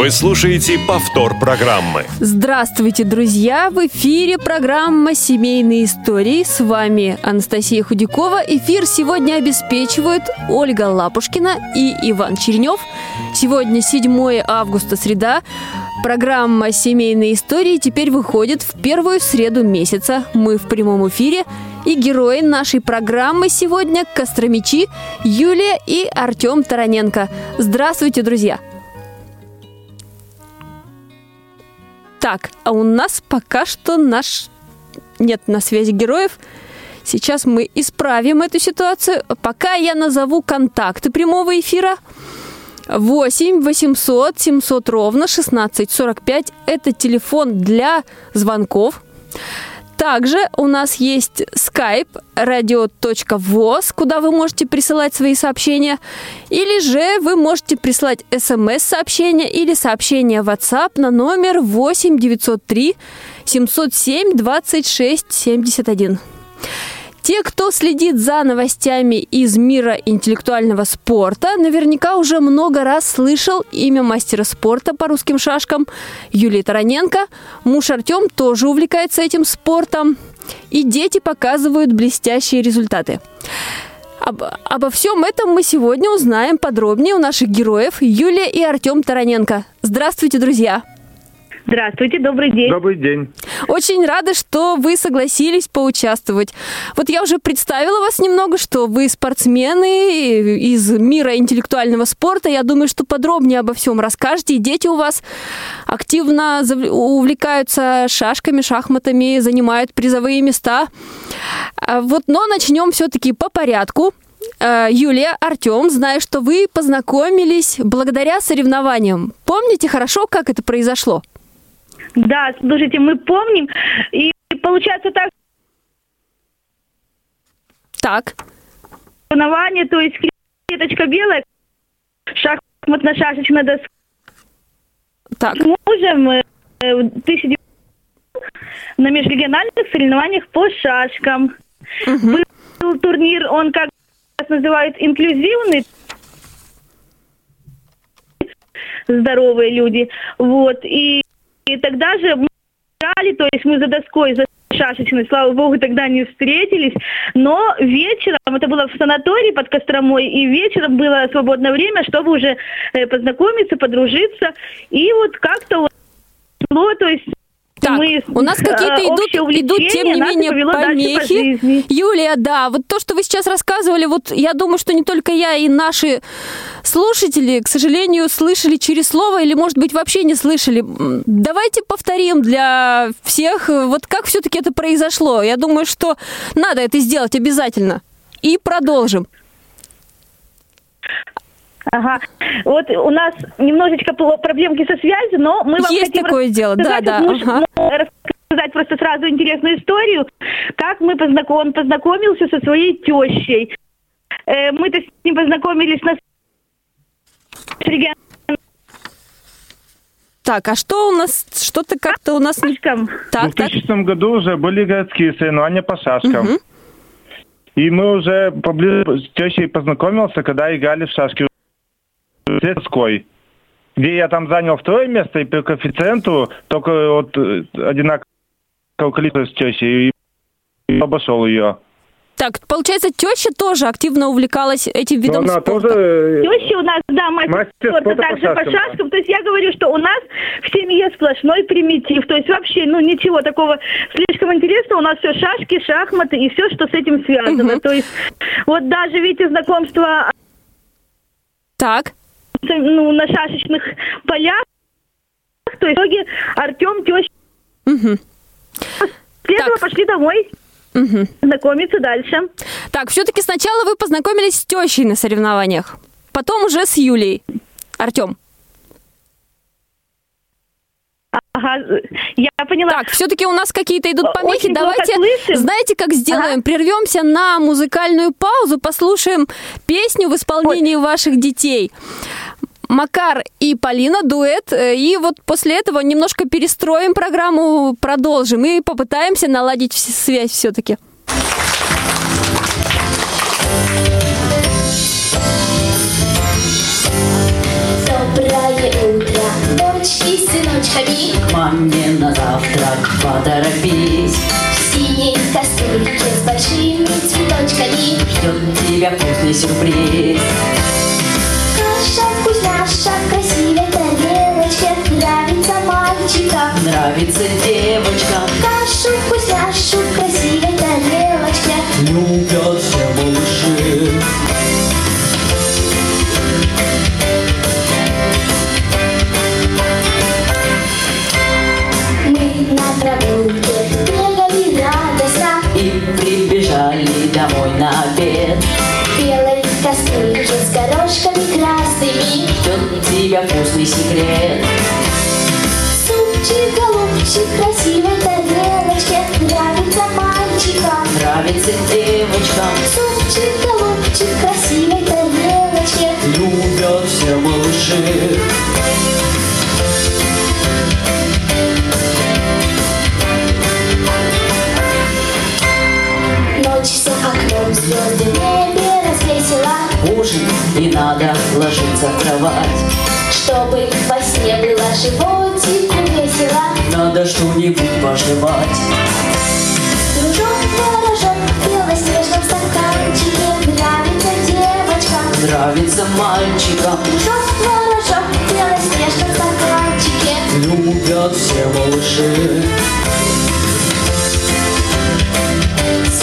Вы слушаете повтор программы. Здравствуйте, друзья! В эфире программа «Семейные истории». С вами Анастасия Худякова. Эфир сегодня обеспечивают Ольга Лапушкина и Иван Чернев. Сегодня 7 августа, среда. Программа «Семейные истории» теперь выходит в первую среду месяца. Мы в прямом эфире. И герои нашей программы сегодня – Костромичи, Юлия и Артем Тараненко. Здравствуйте, друзья! Так, а у нас пока что наш... Нет на связи героев. Сейчас мы исправим эту ситуацию. Пока я назову контакты прямого эфира. 8 800 700 ровно 1645. Это телефон для звонков. Также у нас есть skype radio.voz, куда вы можете присылать свои сообщения. Или же вы можете прислать смс-сообщение или сообщение WhatsApp на номер 8 903 707 26 71. Те, кто следит за новостями из мира интеллектуального спорта, наверняка уже много раз слышал имя мастера спорта по русским шашкам Юлии Тараненко. Муж Артем тоже увлекается этим спортом. И дети показывают блестящие результаты. Об, обо всем этом мы сегодня узнаем подробнее у наших героев Юлия и Артем Тараненко. Здравствуйте, друзья! Здравствуйте, добрый день. Добрый день. Очень рада, что вы согласились поучаствовать. Вот я уже представила вас немного, что вы спортсмены из мира интеллектуального спорта. Я думаю, что подробнее обо всем расскажете. И дети у вас активно увлекаются шашками, шахматами, занимают призовые места. А вот, но начнем все-таки по порядку. Э, Юлия, Артем, знаю, что вы познакомились благодаря соревнованиям. Помните хорошо, как это произошло? Да, слушайте, мы помним. И получается так... Так. Соревнование, то есть клеточка белая, шахматно-шашечная доска. Так. С мужем э, в 1900 на межрегиональных соревнованиях по шашкам. Угу. Был турнир, он как называют инклюзивный, здоровые люди. Вот. И и тогда же мы играли, то есть мы за доской, за шашечной, слава богу, тогда не встретились. Но вечером, это было в санатории под Костромой, и вечером было свободное время, чтобы уже э, познакомиться, подружиться. И вот как-то вот то есть так, мы, у нас какие-то идут, идут, тем не менее, помехи. По Юлия, да, вот то, что вы сейчас рассказывали, вот я думаю, что не только я и наши слушатели, к сожалению, слышали через слово или, может быть, вообще не слышали. Давайте повторим для всех, вот как все-таки это произошло. Я думаю, что надо это сделать обязательно. И продолжим. Ага. Вот у нас немножечко проблемки со связью, но мы вам Есть хотим такое дело, да, да. Ага. Просто сразу интересную историю, как мы познаком... он познакомился со своей тещей. Э, мы-то с ним познакомились на так, а что у нас, что-то как-то у нас... Шашкам. Так, в 2000 так. году уже были городские соревнования по шашкам. Угу. И мы уже поближе с тещей познакомился, когда играли в шашки Светской, где я там занял второе место, и по коэффициенту только вот э, количество с тещей, и обошел ее. Так, получается, теща тоже активно увлекалась этим видом она спорта. Тоже... Э, теща у нас, да, мастер, мастер спорта, также по шашкам. по шашкам. То есть я говорю, что у нас в семье сплошной примитив. То есть вообще, ну, ничего такого слишком интересного. У нас все шашки, шахматы и все, что с этим связано. Угу. То есть вот даже, видите, знакомство... Так ну, на шашечных полях. То есть в итоге Артем, теща. Угу. После этого пошли домой. Угу. Знакомиться дальше. Так, все-таки сначала вы познакомились с тещей на соревнованиях, потом уже с Юлей. Артем. Ага, я поняла. Так, все-таки у нас какие-то идут помехи. Очень Давайте, слышим. знаете, как сделаем? Прервемся на музыкальную паузу, послушаем песню в исполнении ваших детей. Макар и Полина дуэт, э, и вот после этого немножко перестроим программу, продолжим и попытаемся наладить связь все-таки. Доброе утро, дочки с сыночками К маме на завтрак поторопись. В синей кастрюльке с большими цветочками. Ждет тебя вкусный сюрприз в красивой тарелочке. Нравится мальчикам. Нравится девочкам. Кашу вкусняшу в тебя вкусный секрет. Супчик, голубчик в красивой тарелочке. Нравится мальчикам. Нравится девочкам. Супчик, голубчик в красивой тарелочке. Любят все малыши. Ночь за окном звезды небе развесила. Ужин и надо ложиться в кровать Чтобы во сне было животику весело. Надо что-нибудь пожевать. Дружок, творожок в белоснежном стаканчике Нравится девочкам. Нравится мальчикам. Дружок, творожок в белоснежном стаканчике Любят все малыши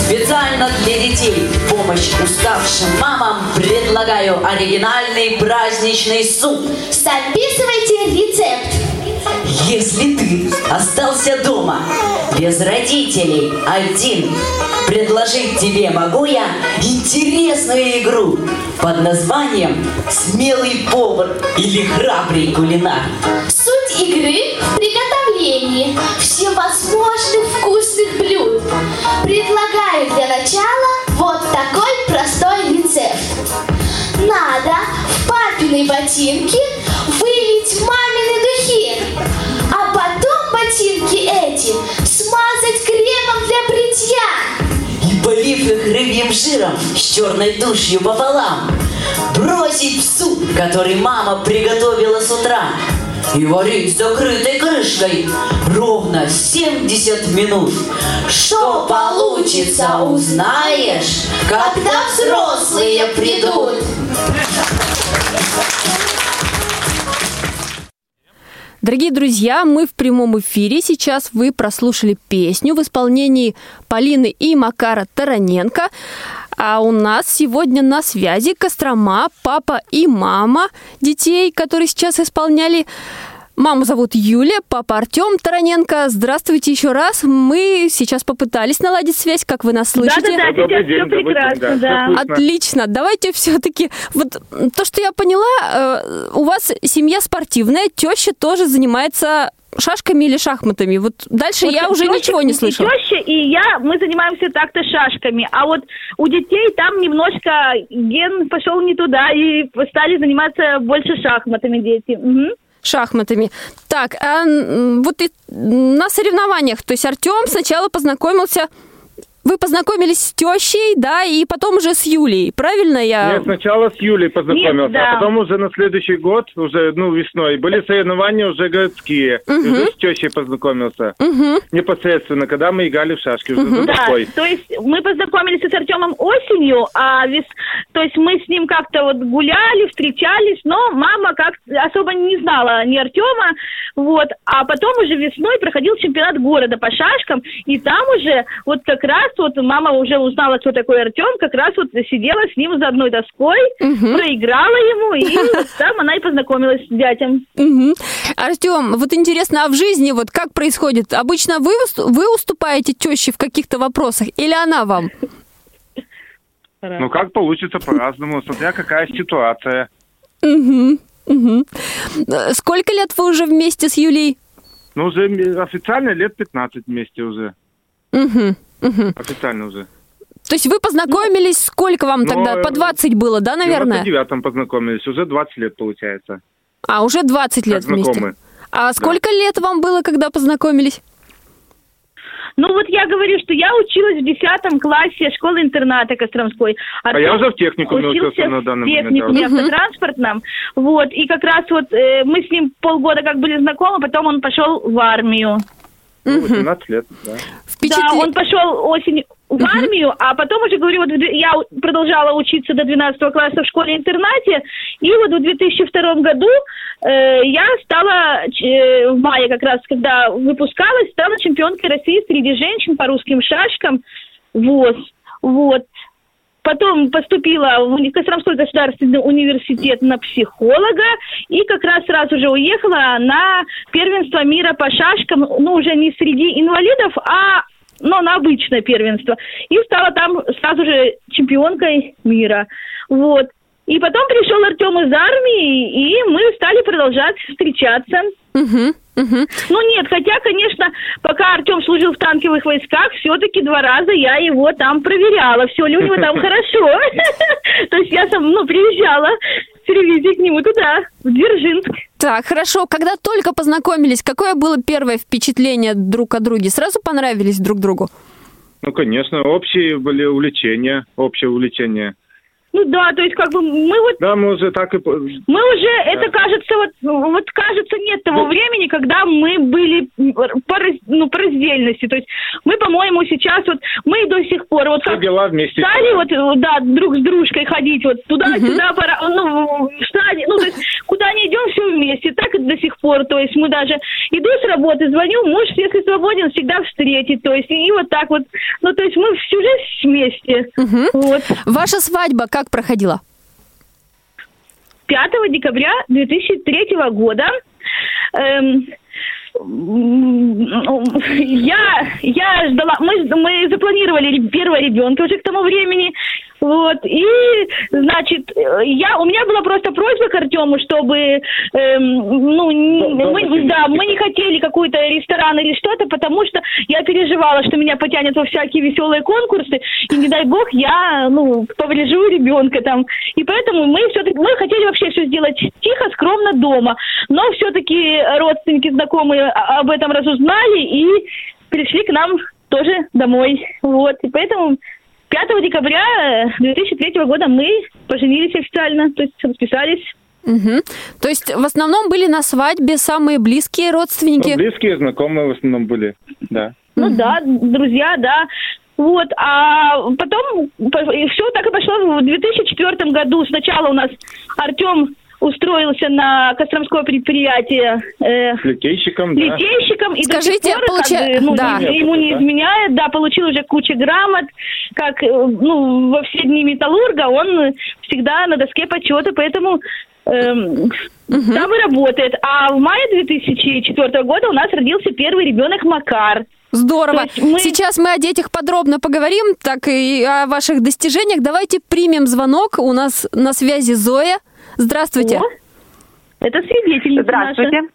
Специально для детей в помощь уставшим мамам предлагаю оригинальный праздничный суп. Записывайте рецепт Если ты остался дома без родителей один, предложить тебе могу я интересную игру под названием «Смелый повар» или «Храбрый кулинар». Суть игры в приготовлении всевозможных вкусных блюд. Предлагаю для начала вот такой простой рецепт. Надо в папины ботинки вылить мамины духи, а потом ботинки эти смазать кремом для бритья. И полив их рыбьим жиром с черной тушью пополам, бросить в суп, который мама приготовила с утра, и варить с закрытой крышкой ровно 70 минут. Что получится, узнаешь, когда взрослые придут. Дорогие друзья, мы в прямом эфире. Сейчас вы прослушали песню в исполнении Полины и Макара Тараненко. А у нас сегодня на связи Кострома, папа и мама детей, которые сейчас исполняли. Маму зовут Юля, папа Артем Тараненко. Здравствуйте еще раз. Мы сейчас попытались наладить связь, как вы нас слышите. Да-да-да, Добрый сейчас день, все добрый день, прекрасно, да, да. Отлично. Давайте все-таки... Вот то, что я поняла, э, у вас семья спортивная, теща тоже занимается шашками или шахматами. Вот дальше Вот я уже теща- ничего не слышала. Теща, и я, мы занимаемся так-то шашками. А вот у детей там немножко ген пошел не туда, и стали заниматься больше шахматами дети. Мгм. Шахматами. Так, а вот и на соревнованиях, то есть Артем сначала познакомился... Вы познакомились с тещей, да, и потом уже с Юлей, правильно я? Нет, сначала с Юлей познакомился, Нет, да. а потом уже на следующий год, уже, ну, весной, были соревнования уже городские. И уже с тещей познакомился. Непосредственно, когда мы играли в шашки уже за Да, такой. то есть мы познакомились с Артемом осенью, а вес... то есть мы с ним как-то вот гуляли, встречались, но мама как особо не знала ни Артема, вот, а потом уже весной проходил чемпионат города по шашкам, и там уже вот как раз вот мама уже узнала, кто такой Артем, как раз вот сидела с ним за одной доской, проиграла ему, и вот там она и познакомилась с дядем. Мгм. Артем, вот интересно, а в жизни вот как происходит? Обычно вы, вы уступаете теще в каких-то вопросах или она вам? Ну, как получится по-разному, смотря какая ситуация. Мгм. Э, Сколько лет вы уже вместе с Юлей? Ну, уже официально лет 15 вместе уже. Мгм, мгм. Официально уже. То есть вы познакомились, сколько вам Ну, тогда? э, По 20 было, да, В наверное? 99-м познакомились, уже 20 лет получается. А, уже 20 лет Как вместе. знакомы. А сколько лет вам было, когда познакомились? Ну вот я говорю, что я училась в 10 классе школы-интерната Костромской. А я уже в техникуме учился на данный в момент, техникуме да. Мгм. автотранспортном. Вот, и как раз вот э, мы с ним полгода как были знакомы, потом он пошел в армию. Ну, 18 лет, да. Впечатли- Да, он пошел осенью в армию, а потом уже, говорю, вот я продолжала учиться до 12 класса в школе-интернате, и вот в 2002 году э, я стала э, в мае как раз, когда выпускалась, стала чемпионкой России среди женщин по русским шашкам ВОЗ. Вот. Потом поступила в Костромской государственный университет на психолога и как раз сразу же уехала на первенство мира по шашкам, ну, уже не среди инвалидов, а ну, на обычное первенство. И стала там сразу же чемпионкой мира. Вот. И потом пришел Артем из армии, и мы стали продолжать встречаться. Мгм, мгм. Ну нет, хотя, конечно, пока Артем служил в танковых войсках, все-таки два раза я его там проверяла, все ли у него там хорошо. То есть я сам, ну, приезжала с ревизией к нему туда, в Дзержинск. Так, хорошо. Когда только познакомились, какое было первое впечатление друг о друге? Сразу понравились друг другу? Ну, конечно, общие были увлечения, общее увлечение. Ну да, то есть как бы мы вот Да, мы уже так и... Мы уже, это кажется, вот, вот кажется, нет того времени, когда мы были по, раз- ну, по раздельности. То есть мы, по-моему, сейчас вот, мы до сих пор вот Все как дела вместе. стали вот, э, да, друг с дружкой ходить вот туда-сюда, пора, ну, саде, ну, то есть куда не идем, все вместе, так и до сих пор. То есть мы даже, иду с работы, звоню, муж, если свободен, всегда встретит. То есть и вот так вот, ну, то есть мы всю жизнь вместе. Вот. Ваша свадьба как проходила? 5 декабря 2003 года эм, я, я ждала, мы, мы запланировали первого ребенка уже к тому времени, вот, и, значит, э, я, у меня была просто просьба к Артему, чтобы, эм, ну, не- мы, да, мы не хотели какой-то ресторан или что-то, потому что я переживала, что меня потянет во всякие веселые конкурсы, и не дай бог я, ну, поврежу ребенка там. И поэтому мы все-таки, мы хотели вообще все сделать тихо, скромно дома, но все-таки родственники, знакомые о- об этом разузнали и пришли к нам тоже домой. Вот, и поэтому 5 декабря э, 2003 года мы поженились официально, то есть расписались. Мгм. То есть в основном были на свадьбе самые близкие родственники? Ну, близкие, знакомые в основном были, да. Ну да, друзья, да. Вот, а потом все так и пошло в 2004 году. Сначала у нас Артем устроился на Костромское предприятие э, С литейщиком, да. литейщиком и до Скажите, сих пор, как получа- бы, ну, да. не- ему не изменяет, да, получил уже кучу грамот, как э, ну, во все дни металлурга, он всегда на доске почета, поэтому эм, там и работает. А в мае 2004 года у нас родился первый ребенок Макар. Здорово. Мы- Сейчас мы о детях подробно поговорим, так и о ваших достижениях. Давайте примем звонок. У нас на связи Зоя. Здравствуйте. О, это свидетельница Здравствуйте. наша.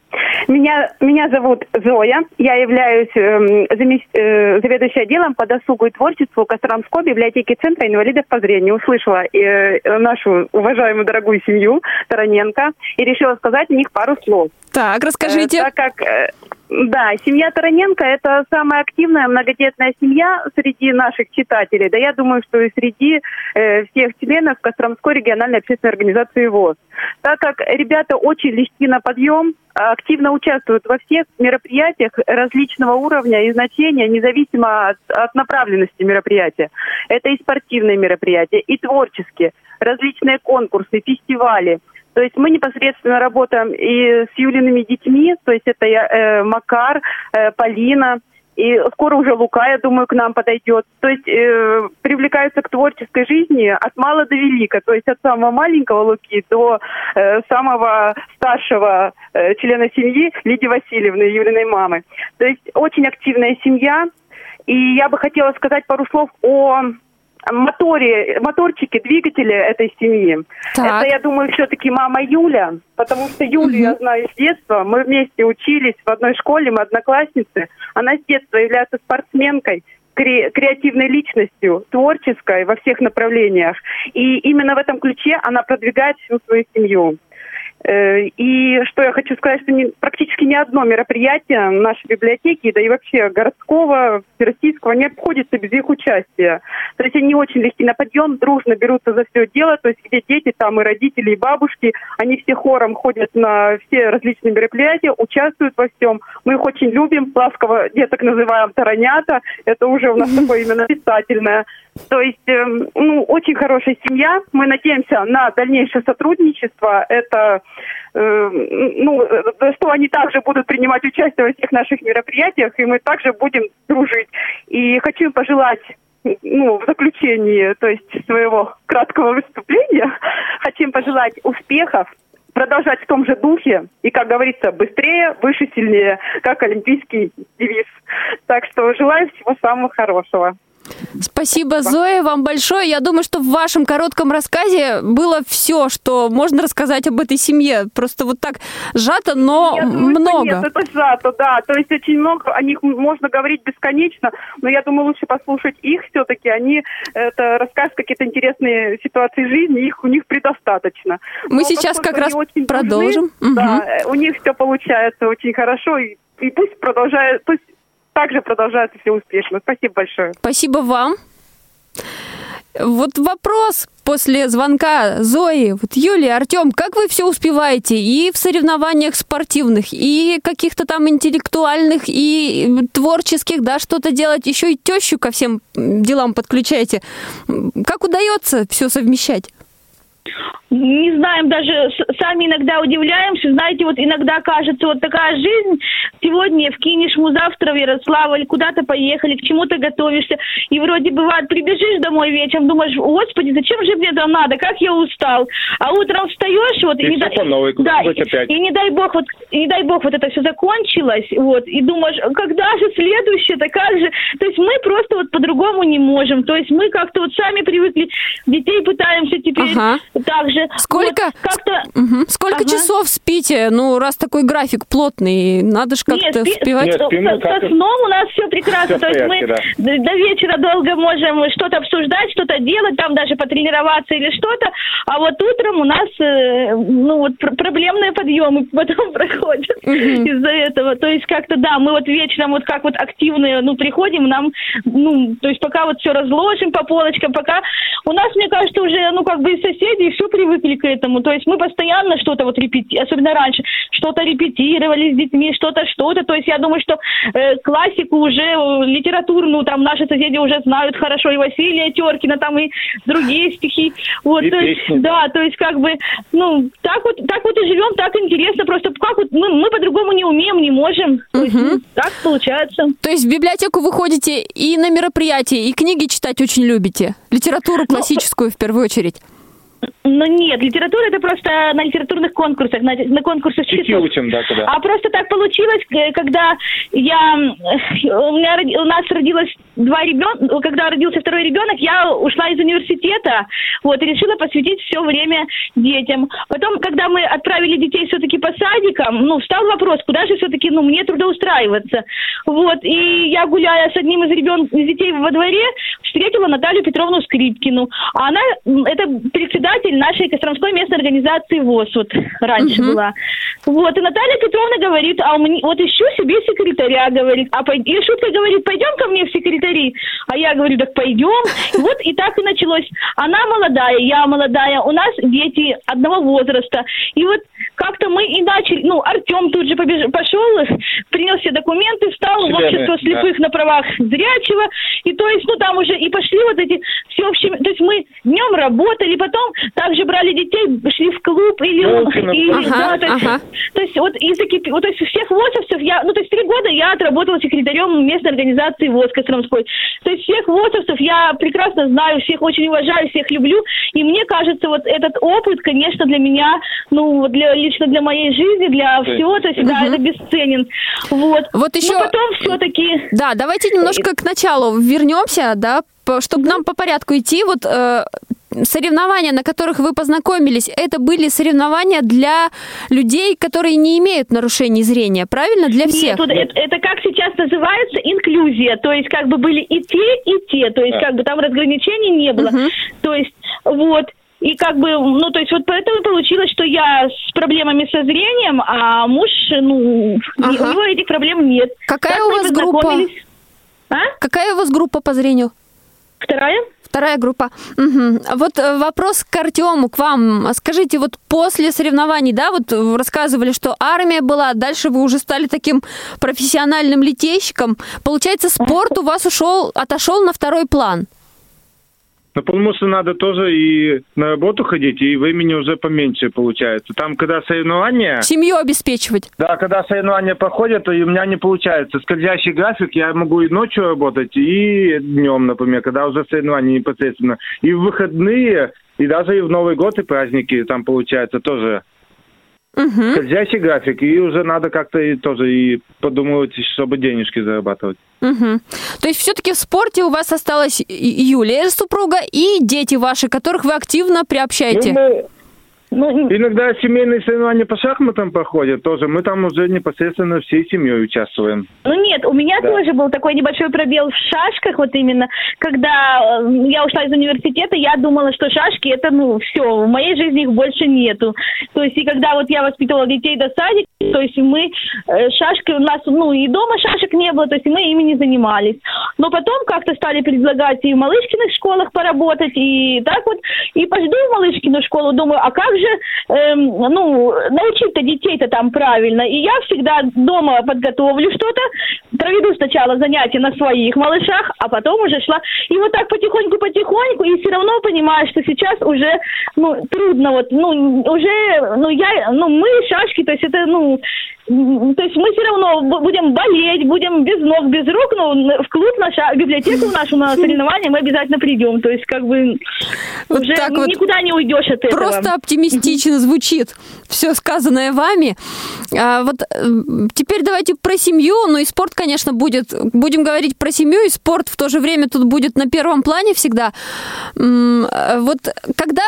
Меня, меня зовут Зоя. Я являюсь эм, замес- э, заведующей отделом по досугу и творчеству Костромской библиотеки Центра инвалидов по зрению. Услышала э, нашу уважаемую дорогую семью Тараненко и решила сказать о них пару слов. Так, расскажите. Э, так как, э, да, семья Тараненко – это самая активная многодетная семья среди наших читателей. Да я думаю, что и среди э, всех членов Костромской региональной общественной организации ВОЗ. Так как ребята очень легки на подъем, активно участвуют во всех мероприятиях различного уровня и значения, независимо от, от направленности мероприятия. Это и спортивные мероприятия, и творческие, различные конкурсы, фестивали. То есть мы непосредственно работаем и с Юлиными детьми, то есть это я, э, Макар, э, Полина, и скоро уже Лука, я думаю, к нам подойдет. То есть э, привлекаются к творческой жизни от мала до велика, то есть от самого маленького Луки до э, самого старшего э, члена семьи Лидии Васильевны, Юлиной мамы. То есть очень активная семья. И я бы хотела сказать пару слов о моторе, моторчики, двигатели этой семьи. Так. Это, я думаю, все-таки мама Юля, потому что Юлю я знаю с детства. Мы вместе учились в одной школе, мы одноклассницы. Она с детства является спортсменкой, кре- креативной личностью, творческой во всех направлениях. И именно в этом ключе она продвигает всю свою семью. Э, И что я хочу сказать, что ни- практически ни одно мероприятие нашей библиотеки, да и вообще городского, всероссийского, не обходится без их участия. То есть они очень легки на подъем, дружно берутся за все дело, то есть где дети, там и родители, и бабушки, они все хором ходят на все различные мероприятия, участвуют во всем. Мы их очень любим, ласково деток называем таранята, это уже у нас такое именно писательное. То есть, эм, ну, очень хорошая семья. Мы надеемся на дальнейшее сотрудничество. Это, ну, э, что они также будут принимать участие во всех наших мероприятиях, и мы также будем дружить. И хочу пожелать ну, в заключении, то есть своего краткого выступления, хочу им пожелать успехов, продолжать в том же духе и, как говорится, быстрее, выше, сильнее, как олимпийский девиз. Так что желаю всего самого хорошего. Спасибо, Зоя, вам большое. Я думаю, что в вашем коротком рассказе было все, что можно рассказать об этой семье. Просто вот так сжато, но Я думаю, много. Нет, это сжато, да. То есть очень много, о них можно говорить бесконечно, но я думаю, лучше послушать их все-таки. Они это расскажут какие-то интересные ситуации жизни, их у них предостаточно. Мы Но сейчас как раз очень продолжим. дружны, Да, Мгм. э, у них все получается очень хорошо, и, и пусть продолжает, пусть также продолжается все успешно. Спасибо большое. Спасибо вам. Вот вопрос после звонка Зои. Вот Юлия, Артем, как вы все успеваете и в соревнованиях спортивных, и каких-то там интеллектуальных, и творческих, да, что-то делать, еще и тещу ко всем делам подключаете. Как удается все совмещать? Не знаем, даже с- сами иногда удивляемся. Знаете, вот иногда кажется, вот такая жизнь. Сегодня в Кинешму, завтра в Ярославль, куда-то поехали, к чему-то готовишься. И вроде бывает, прибежишь домой вечером, думаешь, господи, зачем же мне это надо, как я устал. А утром встаешь, вот, И не всё дай- по новой, да, куда-нибудь и, опять. и не дай бог, вот, и не дай бог, вот это все закончилось, вот, и думаешь, когда же следующее-то, как же, то есть мы просто вот по-другому не можем, то есть мы как-то вот сами привыкли, детей пытаемся теперь Ага. Так же. Сколько, Вот, как-то... Мгм. Сколько Ага. часов спите? Ну, раз такой график плотный, надо же как-то Нет, спи- успевать. Нет, спим со, со как-то- сном у нас все прекрасно. Всё в То есть мы порядке, до, вечера долго можем что-то обсуждать, что-то делать, там даже потренироваться или что-то. А вот утром у нас э, ну вот пр- проблемные подъемы потом проходят из-за этого. То есть как-то да, мы вот вечером вот как вот активные, ну приходим, нам ну то есть пока вот все разложим по полочкам, пока у нас мне кажется уже ну как бы и соседи все привыкли к этому. То есть мы постоянно что-то вот репетируем, особенно раньше, что-то репетировали с детьми, что-то, что-то. То есть я думаю, что э, классику уже, э, литературную, там наши соседи уже знают хорошо и Василия Теркина, там и другие стихи. Вот, И то есть, песни. да, то есть как бы, ну, так вот, так вот и живем, так интересно, просто как вот мы, мы по-другому не умеем, не можем. То есть, ну, так получается. То есть в библиотеку вы ходите и на мероприятия, и книги читать очень любите? Литературу классическую в первую очередь. Ну нет, литература это просто на литературных конкурсах, на, на конкурсах читов. учим, да, когда. А просто так получилось, э, когда я э, у меня у нас родилось два ребенка, когда родился второй ребенок, я ушла из университета, вот и решила посвятить все время детям. Потом, когда мы отправили детей все-таки по садикам, ну встал вопрос, куда же все-таки, ну мне трудоустраиваться, вот и я гуляя с одним из ребен из детей во дворе встретила Наталью Петровну Скрипкину, а она это председатель нашей Костромской местной организации ВОЗ вот раньше была. Вот, и Наталья Петровна говорит, а у меня, вот ищу себе секретаря, говорит, а пой- и шутка говорит, пойдем ко мне в секретари, а я говорю, так пойдем, И вот и так и началось. Она молодая, я молодая, у нас дети одного возраста, и вот как-то мы и начали, ну, Артем тут же побеж- пошел, принял все документы, встал в Члены, общество да. слепых на правах зрячего, и то есть, ну, там уже и пошли вот эти всеобщие, то есть мы днем работали, потом также брали детей, шли в клуб или, Волки на или Ага, да, то есть, ага. то есть вот из вот, то есть всех возрастов я, ну то есть три года я отработала секретарем местной организации ВОЗ Костромской. То есть всех возрастов я прекрасно знаю, всех очень уважаю, всех люблю, и мне кажется, вот этот опыт, конечно, для меня, ну вот для лично для моей жизни, для всего, то есть да, это бесценен. Вот. Вот еще- Но потом все-таки Да, давайте немножко к началу вернемся, да, чтобы нам по порядку идти, вот э, соревнования, на которых вы познакомились, это были соревнования для людей, которые не имеют нарушений зрения, правильно? Для всех? Нет, это, это как сейчас называется инклюзия, то есть как бы были и те, и те, то есть как бы там разграничений не было. То есть вот, и как бы, ну, то есть вот поэтому получилось, что я с проблемами со зрением, а муж, ну, Ага. у него этих проблем нет. Какая Так у вас группа? А? Какая у вас группа по зрению? Вторая? Вторая группа. А Вот э, вопрос к Артему, к вам. Скажите, вот после соревнований, да, вот рассказывали, что армия была, дальше вы уже стали таким профессиональным летейщиком. Получается, спорт у вас ушел, отошел на второй план. Ну, потому что надо тоже и на работу ходить, и времени уже поменьше получается. Там, когда соревнования... Семью обеспечивать. Да, когда соревнования проходят, то и у меня не получается. Скользящий график, я могу и ночью работать, и днем, например, когда уже соревнования непосредственно. И в выходные, и даже и в Новый год, и праздники там получается тоже скользящий график. И уже надо как-то и тоже и подумывать, чтобы денежки зарабатывать. Мгм. То есть все-таки в спорте у вас осталась Юлия, супруга, и дети ваши, которых вы активно приобщаете. Ну, мы- Иногда семейные соревнования по шахматам проходят тоже. Мы там уже непосредственно всей семьей участвуем. Ну нет, у меня Да. тоже был такой небольшой пробел в шашках, вот именно, когда я ушла из университета, я думала, что шашки это, ну, все, в моей жизни их больше нету. То есть, и когда вот я воспитывала детей до садика, то есть мы э, шашки, у нас, ну, и дома шашек не было, то есть мы ими не занимались. Но потом как-то стали предлагать и в малышкиных школах поработать, и так вот, и пойду в малышкину школу, думаю, а как же, эм, ну, научить-то детей-то там правильно? И я всегда дома подготовлю что-то, проведу сначала занятия на своих малышах, а потом уже шла. И вот так потихоньку-потихоньку, и все равно понимаю, что сейчас уже, ну, трудно, вот, ну, уже, ну, я, ну, мы шашки, то есть это, ну, то есть мы все равно бу- будем болеть, будем без ног, без рук, но в клуб наша, библиотеку нашу на соревнования мы обязательно придем, то есть как бы уже так вот никуда не уйдешь от этого. Просто оптимистично звучит все сказанное вами. А, вот теперь давайте про семью. Ну и спорт, конечно, будет. Будем говорить про семью, и спорт в то же время тут будет на первом плане всегда. Э, Вот когда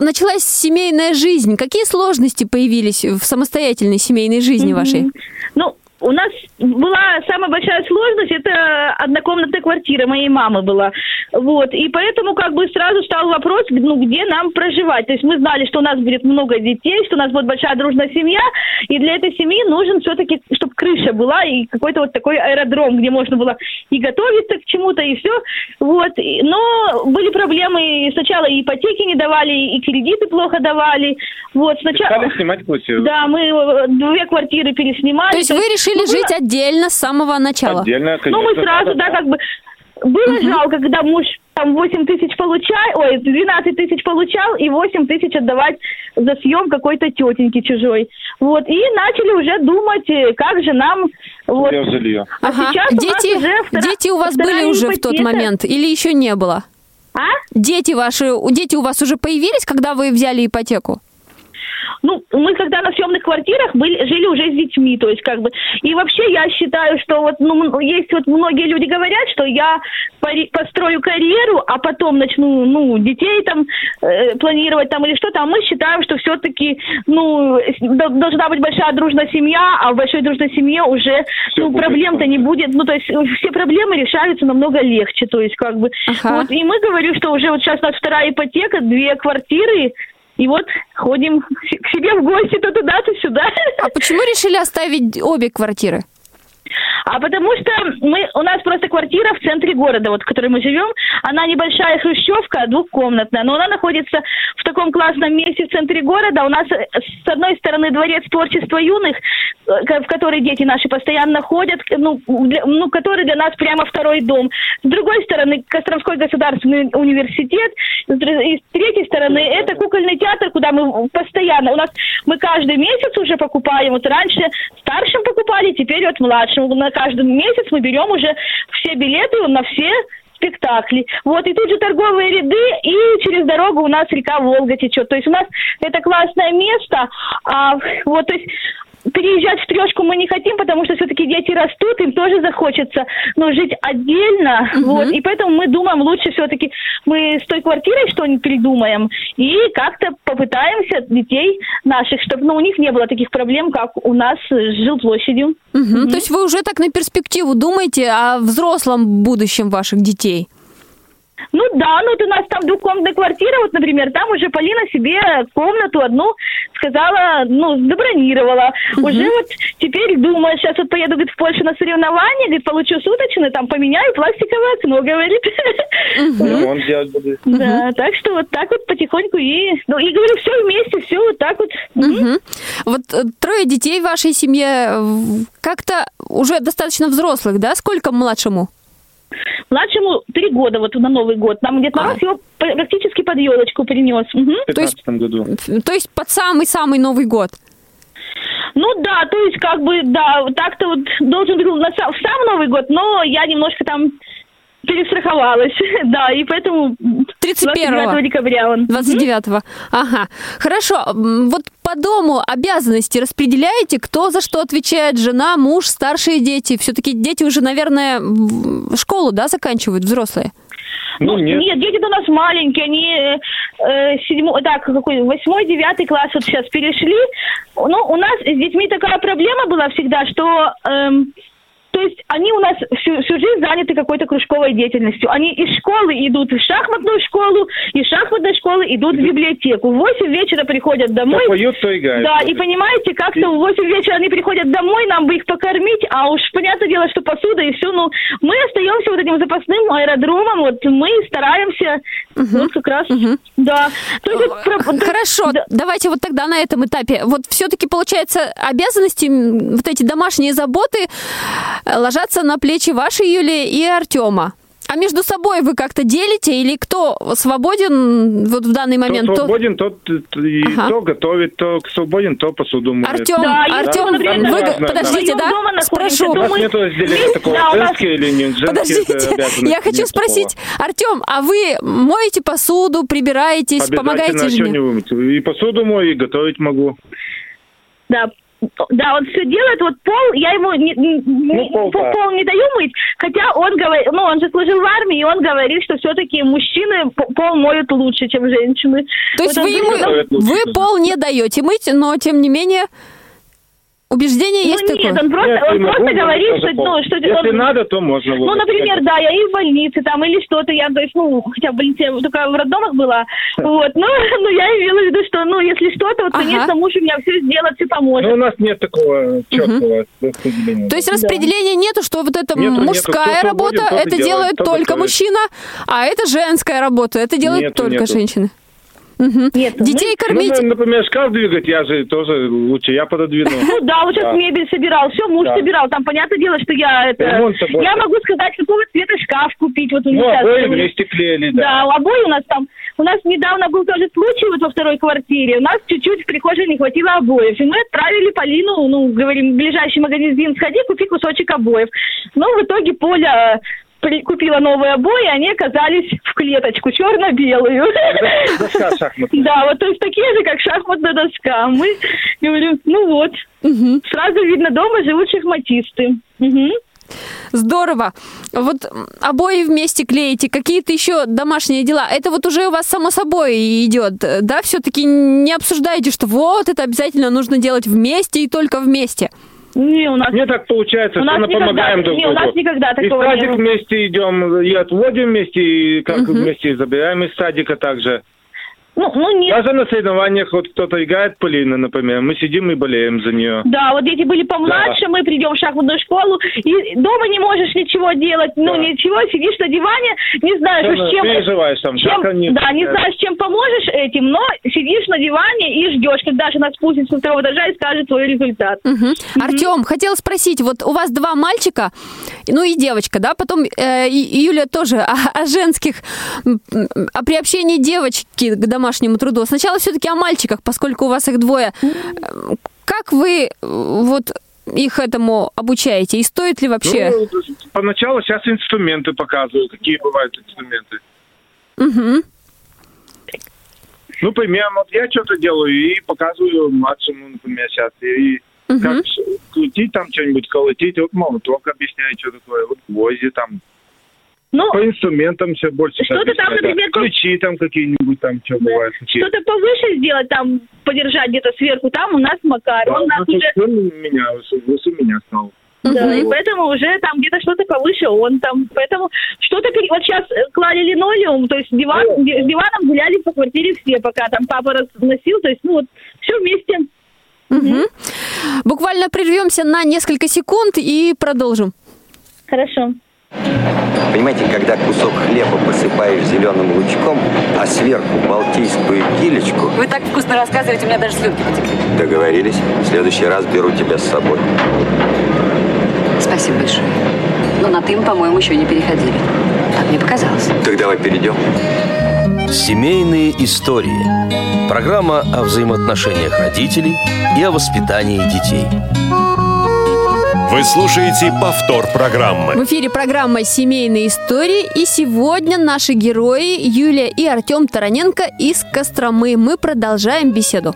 началась семейная жизнь, какие сложности появились в самостоятельной семейной жизни вашей? Мгм. Ну, у нас была самая большая сложность, это однокомнатная квартира моей мамы была. Вот, и поэтому как бы сразу стал вопрос, ну, где нам проживать. То есть мы знали, что у нас будет много детей, что у нас будет большая дружная семья, и для этой семьи нужен все-таки, чтобы крыша была и какой-то вот такой аэродром, где можно было и готовиться к чему-то, и все. Вот, но были проблемы, сначала и ипотеки не давали, и кредиты плохо давали. Вот, сначала... Стали снимать квартиру. Да, мы э, две квартиры переснимали. То есть вы решили ну, было- жить отдельно с самого начала? Отдельно, Ну, мы сразу, да, как бы... Было жалко, когда муж там 8 тысяч получал, ой, 12 тысяч получал и 8 тысяч отдавать за съем какой-то тетеньки чужой. Вот, и начали уже думать, э, как же нам... Вот. Жилье. А Ага. сейчас у Дети, уже втора- дети у вас вторая были уже в тот ипотека. момент или еще не было? А? Дети ваши, у- дети у вас уже появились, когда вы взяли ипотеку? Ну, мы когда на съемных квартирах были, жили уже с детьми, то есть как бы. И вообще я считаю, что вот, ну, есть вот многие люди говорят, что я построю карьеру, а потом начну, ну, детей там э, планировать там или что-то, а мы считаем, что все-таки, ну, должна быть большая дружная семья, а в большой дружной семье уже, ну, проблем-то не будет, ну, то есть э, все проблемы решаются намного легче, то есть как бы. Ага. Вот, и мы говорим, что уже вот сейчас у нас вторая ипотека, две квартиры, и вот ходим к се- к себе в гости то туда, то сюда. А почему решили оставить обе квартиры? А потому что мы, у нас просто квартира в центре города, вот в которой мы живем, она небольшая хрущевка, двухкомнатная, но она находится в таком классном месте в центре города. У нас э, с одной стороны дворец творчества юных, э, в который дети наши постоянно ходят, ну, для- ну, который для нас прямо второй дом. С другой стороны, Костромской государственный университет. И с третьей стороны, это кукольный театр, куда мы постоянно, у нас мы каждый месяц уже покупаем, вот раньше старшим покупали, теперь вот младшим. На каждый месяц мы берем уже все билеты на все спектакли. Вот, и тут же торговые ряды, и через дорогу у нас река Волга течет. То есть у нас это классное место. А, вот, то есть переезжать в трешку мы не хотим, потому что все-таки дети растут, им тоже захочется, но жить отдельно, вот, и поэтому мы думаем, лучше все-таки мы с той квартирой что-нибудь придумаем и как-то попытаемся детей наших, чтобы ну, у них не было таких проблем, как у нас с жилплощадью. Мгм. То есть вы уже так на перспективу думаете о взрослом будущем ваших детей? Ну да, ну вот у нас там двухкомнатная квартира, вот, например, там уже Полина себе комнату одну сказала, ну, забронировала. Уже вот теперь думаю, сейчас вот поеду, говорит, в Польшу на соревнования, говорит, получу суточные, там поменяю пластиковое окно, говорит. Ремонт делать буду. Да, так что вот так вот потихоньку и... Ну, и говорю, все вместе, все вот так вот. Вот э, трое детей в вашей семье как-то уже достаточно взрослых, да? Сколько младшему? Младшему три года вот на Новый год. Нам Дед Мороз его п- практически под елочку принес. Мгм. В 15 году. То есть под самый-самый Новый год? Ну да, то есть как бы, да, так-то вот должен был на сам, в сам Новый год, но я немножко там перестраховалась, да, и поэтому 31 29 декабря он. 29-го. Ага. Хорошо. Вот по дому обязанности распределяете, кто за что отвечает? Жена, муж, старшие дети? Все-таки дети уже, наверное, в- школу, да, заканчивают, взрослые? Ну, нет. Нет, дети у нас маленькие, они э, седьмой, так, какой, восьмой, девятый класс вот сейчас перешли. Ну, у нас с детьми такая проблема была всегда, что... эм, то есть они у нас всю, всю жизнь заняты какой-то кружковой деятельностью. Они из школы идут в шахматную школу, из шахматной школы идут в библиотеку. В 8 вечера приходят домой. То поют, то играют. Да, и понимаете, как-то в 8 вечера они приходят домой, нам бы их покормить, а уж понятное дело, что посуда и все, ну, мы остаемся вот этим запасным аэродромом, вот мы стараемся, вот как раз, да. То есть вот про- то- Хорошо, да. давайте вот тогда на этом этапе. Вот все-таки, получается, обязанности, вот эти домашние заботы э, ложатся на плечи вашей Юлии и Артема. А между собой вы как-то делите или кто свободен вот в данный момент? Кто то- свободен, тот э, и Ага. то готовит, то свободен, то посуду моет. Артем, Да, Артем, например, вы, да, да, подождите, да. да? Спрошу. У то нас нет разделения такого, Да, у женские или нет, женские Подождите, я хочу спросить, Артем, а вы моете посуду, прибираетесь, Обязательно, помогаете а что не жене? вымыть? И посуду мою, и готовить могу. Да, да, он все делает, вот пол, я ему не, не- не- пол, пол, да. пол не даю мыть, хотя он говорит, ну, он же служил в армии, и он говорит, что все-таки мужчины пол моют лучше, чем женщины. То есть Вот вы ему, вы пол не даете мыть, но тем не менее убеждение Ну есть нет, такое. он просто, Нет, он могу, просто но говорит, что, ну, что Если он- надо, то можно. Ну, например, да, я и в больнице там или что-то, я, то есть, ну, хотя в больнице я только в роддомах была, вот, но, но я имела в виду, что, ну, если что-то, вот, Ага. конечно, муж у меня все сделает, все Ну, поможет. у нас нет такого четкого распределения. То есть распределения нету, что вот это Нету, нету. мужская Кто работа, и это делает, только мужчина, а это женская работа, это делают Нету, только нету. женщины. Нет, ну, Детей кормить. Ну, например, шкаф двигать, я же тоже лучше, я пододвину. Ну да, вот сейчас мебель собирал, все, муж собирал. Там понятное дело, что я это. Я могу сказать, какого цвета шкаф купить. Вот у Ну, меня обои клеили, Да, да. обои у нас там. У нас недавно был тоже случай вот во второй квартире. У нас чуть-чуть в прихожей не хватило обоев. И мы отправили Полину, ну, говорим, в ближайший магазин сходи, купи кусочек обоев. Но в итоге Поля при- купила новые обои, они оказались в клеточку, черно-белую. Доска шахматная. Да, вот то есть такие же, как шахматная доска. Мы говорим, ну вот, сразу видно, дома живут шахматисты. Здорово. Вот обои вместе клеите, какие-то еще домашние дела. Это вот уже у вас само собой идет, да? Все-таки не обсуждаете, что вот это обязательно нужно делать вместе и только вместе. Не, у нас Мне так получается, У что нас мы никогда- помогаем друг не, у нас никогда И в такого не садик было. вместе идем, и отводим вместе, и как вместе забираем из садика также. Ну, ну нет. Даже на соревнованиях вот кто-то играет Полина, например, мы сидим и болеем за нее. Да, вот дети были помладше, мы придем в шахматную школу, и дома не можешь ничего делать, ну Да. ничего, сидишь на диване, не знаешь, уж чем... переживаешь там, чем- как они- да, не да. знаешь, чем поможешь этим, но сидишь на диване и ждешь, когда жена спустится со второго этажа и скажет твой результат. Артем, хотела спросить, вот у вас два мальчика, ну и девочка, да, потом э, и- Юля тоже о, о женских, о приобщении девочки к домашнему труду. Сначала все-таки о мальчиках, поскольку у вас их двое. Э, Как вы э, вот их этому обучаете? И стоит ли вообще? Ну, поначалу сейчас инструменты показываю, какие бывают инструменты. Мгм. Ну, примерно, вот я что-то делаю и показываю младшему, например, сейчас. И Как ш- крутить там что-нибудь, колотить. Вот молоток объясняет, что такое. Вот гвозди там. Ну, По инструментам все больше Что-то там, да. например, как- Ключи там какие-нибудь там, что бывает. какие. что-то повыше сделать, там, подержать где-то сверху, там у нас Макар. Да, Он нас ну, уже... у меня, выше, выше меня стал. Да, и Вот. поэтому уже там где-то что-то повыше он там. Поэтому что-то... пере- Вот сейчас клали линолеум, то есть диван, ди- с диваном гуляли по квартире все, пока там папа разносил. То есть, ну вот, все вместе. Мгм. Буквально прервемся на несколько секунд и продолжим. Хорошо. Понимаете, когда кусок хлеба посыпаешь зеленым лучком, а сверху балтийскую килечку, Вы так вкусно рассказываете, у меня даже слюнки потекли. договорились, в следующий раз беру тебя с собой. Спасибо большое. Но на «ты» мы, по-моему, еще не переходили. Так мне показалось. Так давай перейдем. Семейные истории. Программа о взаимоотношениях родителей и о воспитании детей. Вы слушаете повтор В программы. эфире программа «Семейные истории» и сегодня наши герои Юлия и Артем Тараненко из Костромы. Мы продолжаем беседу.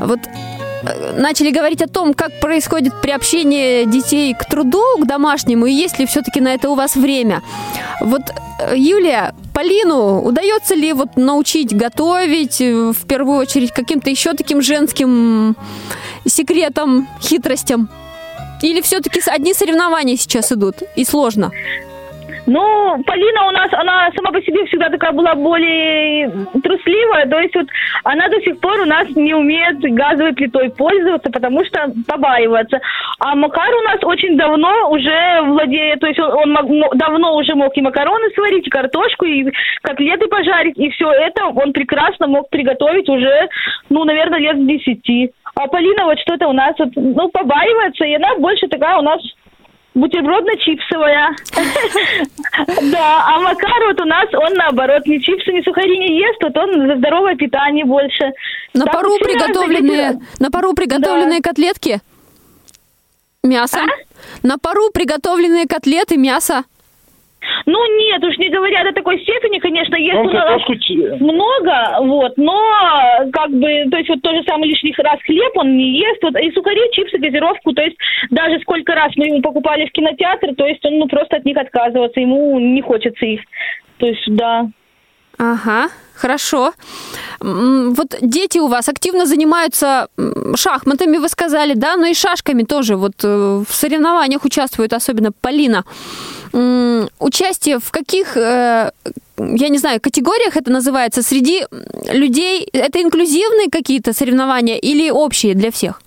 Вот э, начали говорить о том, как происходит приобщение детей к труду, к домашнему, и есть ли все-таки на это у вас время. Вот, э, Юлия, Полину удается ли вот научить готовить, э, в первую очередь, каким-то еще таким женским секретам, хитростям? Или все-таки одни соревнования сейчас идут, и сложно? Ну, Полина у нас, она сама по себе всегда такая была более трусливая, то есть вот она до сих пор у нас не умеет газовой плитой пользоваться, потому что побаивается. А Макар у нас очень давно уже владеет, то есть он, он давно уже мог и макароны сварить, и картошку, и котлеты пожарить, и все это он прекрасно мог приготовить уже, ну, наверное, лет с десяти. А Полина вот что-то у нас вот, ну, побаивается, и она больше такая у нас бутербродно-чипсовая. Да, а Макар вот у нас, он наоборот, ни чипсы, ни сухари не ест, вот он за здоровое питание больше. На пару приготовленные, на пару приготовленные котлетки? Мясо? А? На пару приготовленные котлеты, мясо? Ну нет, уж не говоря до такой степени, конечно, ест Он у нас ч- много, вот, но как бы, то есть вот то же самое лишний раз хлеб он не ест, вот, и сухари, чипсы, газировку, то есть даже сколько раз мы ему покупали в кинотеатр, то есть он ну просто от них отказываться, ему не хочется их, то есть да. Ага, хорошо. Вот дети у вас активно занимаются шахматами, вы сказали, да, но и шашками тоже. Вот э, в соревнованиях участвует особенно Полина. Участие в каких, э, я не знаю, категориях это называется, среди людей, это инклюзивные какие-то соревнования или общие для всех?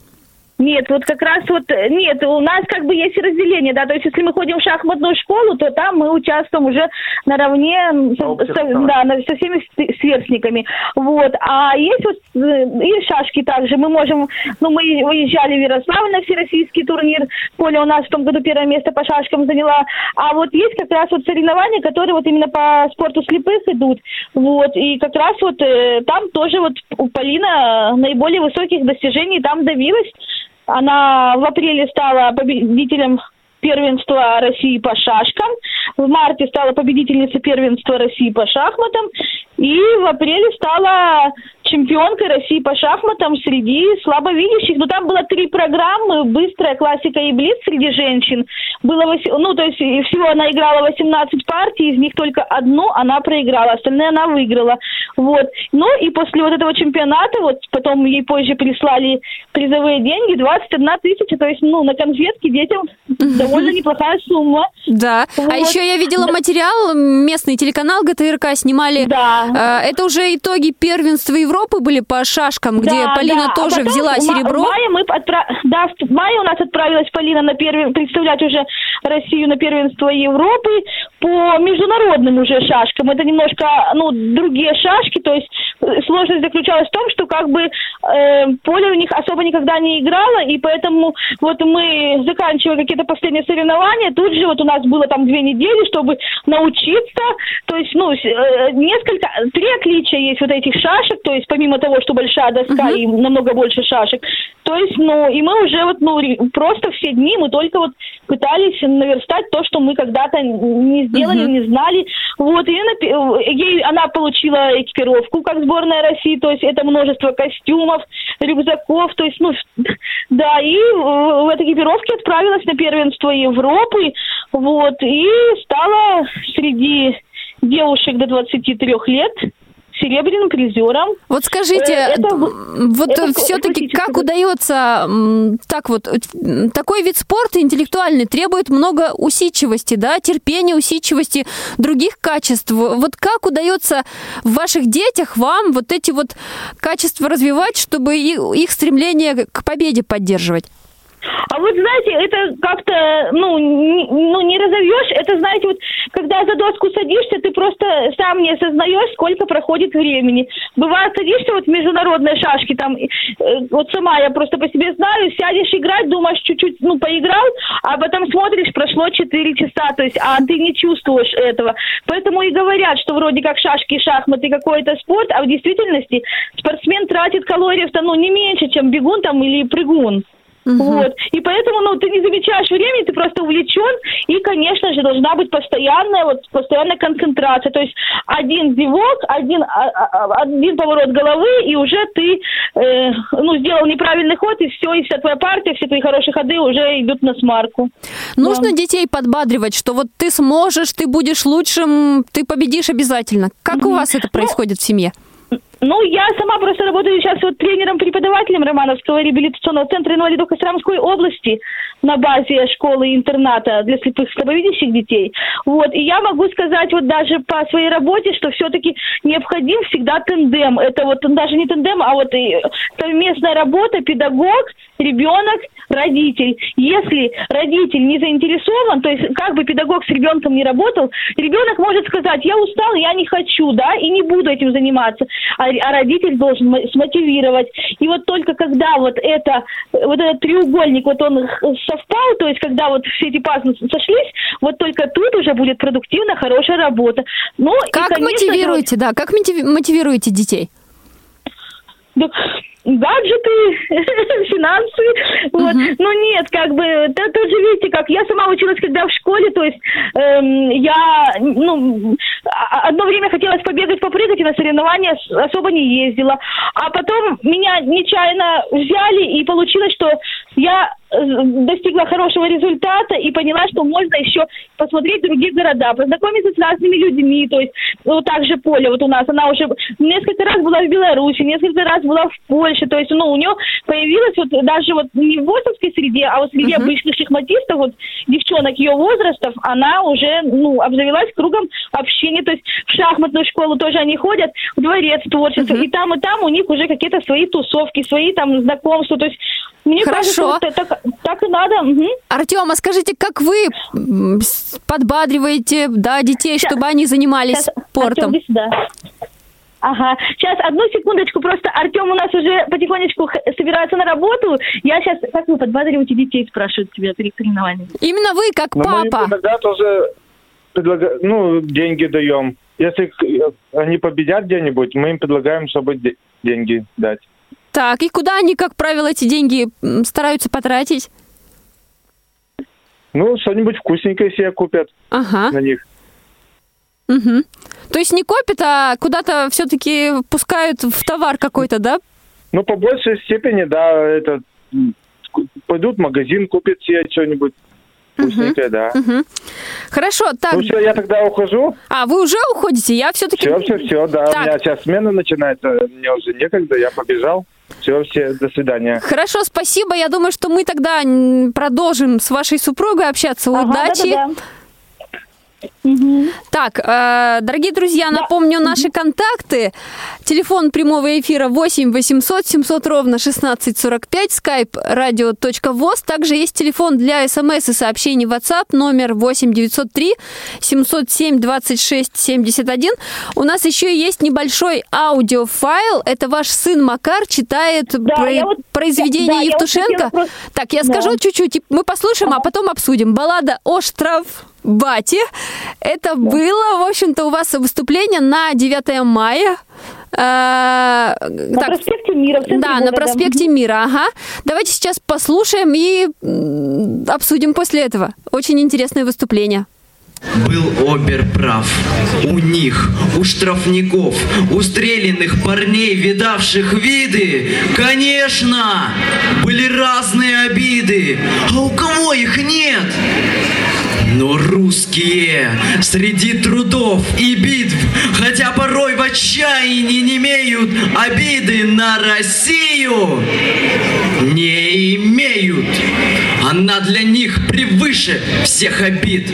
Нет, вот как раз вот, э, нет, у нас как бы есть разделение, да, то есть если мы ходим в шахматную школу, то там мы участвуем уже наравне со, да, со всеми сверстниками, вот, а есть вот э, и шашки также, мы можем, ну, мы выезжали в Ярославль на всероссийский турнир, Поля у нас в том году первое место по шашкам заняла, а вот есть как раз вот соревнования, которые вот именно по спорту слепых идут, вот, и как раз вот э, там тоже вот у Полина наиболее высоких достижений там добилась, она в апреле стала победителем первенства России по шашкам, в марте стала победительницей первенства России по шахматам, и в апреле стала чемпионкой России по шахматам среди слабовидящих. Ну, там было три программы, быстрая классика и блиц среди женщин. Было, вось- ну, то есть всего она играла 18 партий, из них только одну она проиграла, остальные она выиграла. Вот. Ну, и после вот этого чемпионата, вот потом ей позже прислали призовые деньги, 21 тысяча, то есть, ну, на конфетки детям довольно неплохая сумма. Да. А еще я видела материал, местный телеканал ГТРК снимали. Да. Э, Это уже итоги первенства Европы были по шашкам, где Да, Полина да. А тоже потом взяла серебро. В мае мы отпра- да, в мае у нас отправилась Полина на первен... представлять уже Россию на первенство Европы по международным уже шашкам. Это немножко, ну, другие шашки, то есть э, сложность заключалась в том, что как бы э, поле у них особо никогда не играло, и поэтому вот мы заканчивая какие-то последние соревнования, тут же вот у нас было там две недели, чтобы научиться, то есть, ну, э, несколько, три отличия есть вот этих шашек, то есть помимо того, что большая доска и намного больше шашек, то есть, ну, и мы уже вот, ну, просто все дни мы только вот пытались наверстать то, что мы когда-то не сделали, не знали, вот, и напи- э, ей, она получила экипировку как сборная России, то есть это множество костюмов, рюкзаков, то есть, ну, да, и в, в этой экипировке отправилась на первенство Европы, вот, и стала среди девушек до 23 лет серебряным призером. Вот скажите, Э, это- вот это все-таки как удается так вот м, такой вид спорта интеллектуальный требует много усидчивости, да, терпения, усидчивости, других качеств. Вот как удается в ваших детях вам вот эти вот качества развивать, чтобы их стремление к победе поддерживать? А вот знаете, это как-то, ну, ну, не разовьешь. Это, знаете, вот когда за доску садишься, ты просто сам не осознаешь, сколько проходит времени. Бывает, садишься вот в международные шашки, там, э, вот сама я просто по себе знаю, сядешь играть, думаешь, чуть-чуть, ну, поиграл, а потом смотришь, прошло 4 часа, то есть, а ты не чувствуешь этого. Поэтому и говорят, что вроде как шашки, шахматы какой-то спорт, а в действительности спортсмен тратит калорий-то, ну, не меньше, чем бегун там или прыгун. Вот. И поэтому, ну, ты не замечаешь времени, ты просто увлечен, и, конечно же, должна быть постоянная, вот, постоянная концентрация. То есть один зевок, один, а- а- один поворот головы, и уже ты, э, ну, сделал неправильный ход, и все, и вся твоя партия, все твои хорошие ходы уже идут на смарку. Нужно детей подбадривать, что вот ты сможешь, ты будешь лучшим, ты победишь обязательно. Как у вас это происходит в семье? Ну, я сама просто работаю сейчас вот тренером-преподавателем Романовского реабилитационного центра инвалидов Костромской области на базе школы-интерната для слепых и слабовидящих детей. Вот, и я могу сказать вот даже по своей работе, что все-таки необходим всегда тандем. Это вот даже не тандем, а вот совместная работа, педагог, ребенок, родитель. Если родитель не заинтересован, то есть как бы педагог с ребенком не работал, ребенок может сказать, я устал, я не хочу, да, и не буду этим заниматься. А, а родитель должен мо- смотивировать. И вот только когда вот это, вот этот треугольник, вот он совпал, то есть когда вот все эти пазлы сошлись, вот только тут уже будет продуктивно хорошая работа. Ну, и, Как конечно же, вот- мотивируете, да, как мотиви- мотивируете детей? Так, гаджеты, финансы. Вот. Ну нет, как бы, да, тут же видите, как я сама училась, когда в школе, то есть эм, я, ну, а- одно время хотелось побегать, попрыгать, и на соревнования особо не ездила. А потом меня нечаянно взяли, и получилось, что я э, достигла хорошего результата и поняла, что можно еще посмотреть другие города, познакомиться с разными людьми, то есть вот так же Поля вот у нас, она уже несколько раз была в Беларуси, несколько раз была в Польше, то есть, ну, у нее появилась вот даже вот не в ВОСовской среде, а вот среди обычных шахматистов, вот девчонок ее возрастов, она уже, ну, обзавелась кругом общения, то есть в шахматную школу тоже они ходят, в дворец творчества, и там, и там у них уже какие-то свои тусовки, свои там знакомства, то есть мне кажется, Хорошо. вот это так, так и надо. мгм. Артем, а скажите, как вы подбадриваете да, детей, чтобы они занимались Сейчас, спортом? Артём, иди сюда. Ага, сейчас одну секундочку, просто Артем у нас уже потихонечку собирается на работу. Я сейчас, как вы подбадриваете детей, спрашивают тебя перед соревнованием. Именно вы, как Но мы им папа. иногда тоже предлага- ну, деньги даем. Если к- они победят где-нибудь, мы им предлагаем, чтобы де- деньги дать. Так, и куда они, как правило, эти деньги стараются потратить? Ну, что-нибудь вкусненькое себе купят Ага. на них. Мгм. То есть не копят, а куда-то все-таки пускают в товар какой-то, да? Ну, по большей степени, да, это пойдут в магазин, купят себе что-нибудь вкусненькое, да. Мгм. Хорошо, так. Ну все, я тогда ухожу. А, вы уже уходите? Я все-таки... Все, все, все, да. Так. У меня сейчас смена начинается, мне уже некогда, я побежал. Все, все, до свидания. Хорошо, спасибо. Я думаю, что мы тогда продолжим с вашей супругой общаться. Удачи. Так, э, дорогие друзья, напомню наши контакты. Телефон прямого эфира 8 800 700 ровно 1645, skype radio.voz. Также есть телефон для смс и сообщений WhatsApp номер 8 903 707 26 71. У нас еще есть небольшой аудиофайл. Это ваш сын Макар читает про- я вот- произведение да, я вот Евтушенко. хотела просто- Так, я Да. скажу чуть-чуть, мы послушаем, а потом обсудим. Баллада о штрафбате. Это было, в общем-то, у вас выступление на 9 мая. На проспекте Мира, Да, на города. проспекте Мира, ага. Давайте сейчас послушаем и обсудим после этого. Очень интересное выступление. Был Обер прав. У них, у штрафников, у стрелянных парней, видавших виды, конечно, были разные обиды. А у кого их нет? Но русские среди трудов и битв, хотя порой в отчаянии не имеют обиды на Россию, не имеют. Она для них превыше всех обид.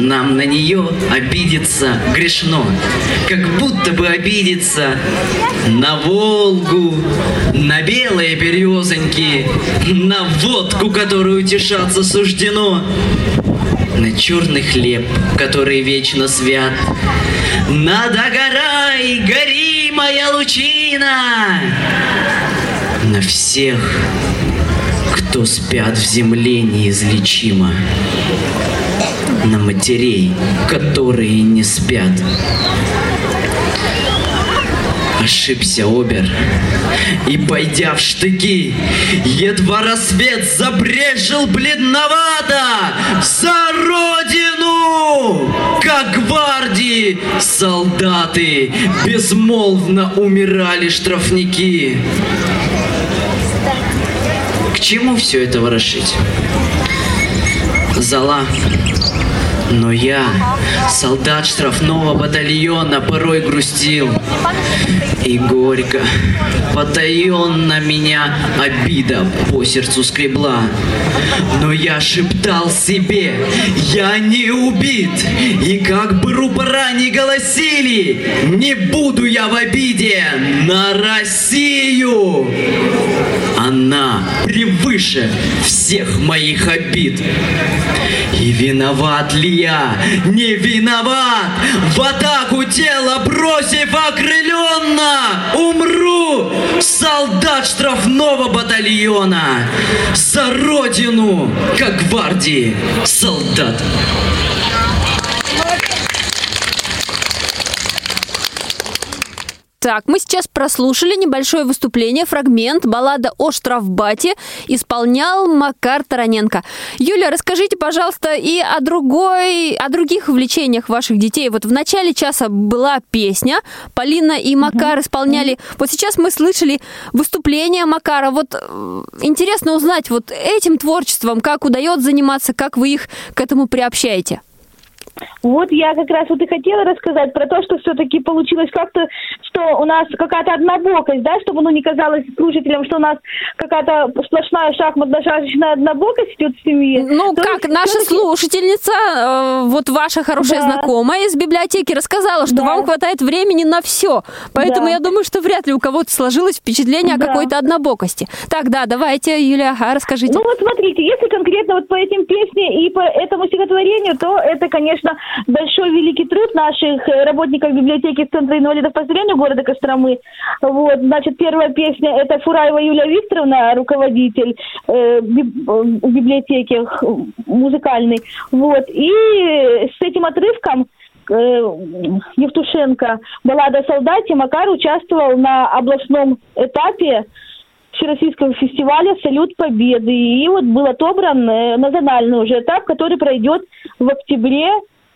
Нам на нее обидеться грешно, как будто бы обидеться на Волгу, на белые березоньки, на водку, которую утешаться суждено, на черный хлеб, который вечно свят, на догорай, гори, моя лучина, на всех, кто спят в земле неизлечимо на матерей, которые не спят. Ошибся Обер, и пойдя в штыки, едва рассвет забрежил бледновато за родину, как гвардии солдаты безмолвно умирали штрафники. К чему все это ворошить? Зала но я, солдат штрафного батальона, порой грустил. И горько, потаенно меня обида по сердцу скребла. Но я шептал себе, я не убит. И как бы рупора не голосили, не буду я в обиде на Россию. Она превыше всех моих обид. И виноват ли я, не виноват, в атаку тело бросив окрыленно, умру, солдат штрафного батальона, за родину, как гвардии солдат. Так, мы сейчас прослушали небольшое выступление, фрагмент баллада о штрафбате исполнял Макар Тараненко. Юля, расскажите, пожалуйста, и о другой, о других увлечениях ваших детей. Вот в начале часа была песня, Полина и Макар исполняли. Вот сейчас мы слышали выступление Макара. Вот э, интересно узнать вот этим творчеством, как удается заниматься, как вы их к этому приобщаете. Вот я как раз вот и хотела рассказать про то, что все-таки получилось как-то, что у нас какая-то однобокость, да, чтобы ну не казалось слушателям, что у нас какая-то сплошная шахматно-шашечная однобокость идет в семье. Ну, то как наша слушательница, э, вот ваша хорошая Да. знакомая из библиотеки рассказала, что Да. вам хватает времени на все. Поэтому Да. я думаю, что вряд ли у кого-то сложилось впечатление Да. о какой-то однобокости. Так, да, давайте, Юлия, ага, расскажите. Ну вот смотрите, если конкретно вот по этим песням и по этому стихотворению, то это, конечно, большой великий труд наших э, работников библиотеки Центра инвалидов по зрению города Костромы. Вот, значит, первая песня это Фураева Юлия Викторовна, руководитель э, э, библиотеки музыкальный. Вот, и с этим отрывком э, Евтушенко «Баллада о солдате» Макар участвовал на областном этапе Всероссийского фестиваля «Салют Победы». И вот был отобран национальный уже этап, который пройдет в октябре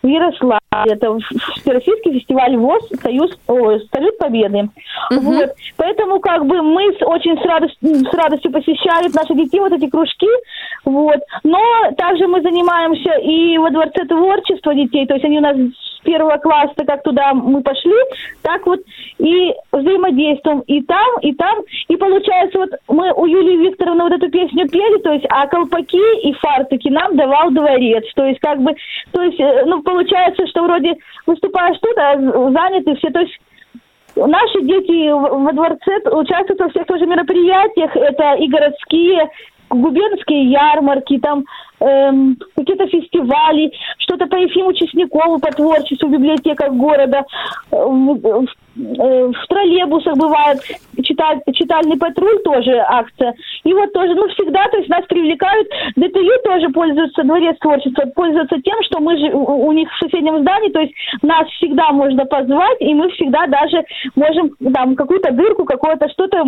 в Ярославле. Это Всероссийский фестиваль ВОЗ «Союз, ой, «Салют Победы». Вот. Поэтому как бы мы с- очень с, радость- с радостью посещали наши детей вот эти кружки. Вот. Но также мы занимаемся и во Дворце творчества детей. То есть они у нас с первого класса, как туда мы пошли, так вот и взаимодействуем и там, и там. И получается, вот мы у Юлии Викторовны вот эту песню пели, то есть, а колпаки и фартуки нам давал дворец. То есть, как бы, то есть, э, ну, получается, что вроде выступаешь тут, а заняты все. То есть, Наши дети во дворце участвуют во всех тоже мероприятиях. Это и городские, губернские ярмарки, там эм, какие-то фестивали, что-то по Ефиму Чесникову, по творчеству в библиотеках города. Э, В, в- э, в троллейбусах бывает, читаль, читальный патруль тоже акция. И вот тоже, ну, всегда, то есть нас привлекают. ДТЮ тоже пользуется, дворец творчества, пользуется тем, что мы же у, них в соседнем здании, то есть нас всегда можно позвать, и мы всегда даже можем там какую-то дырку, какое-то что-то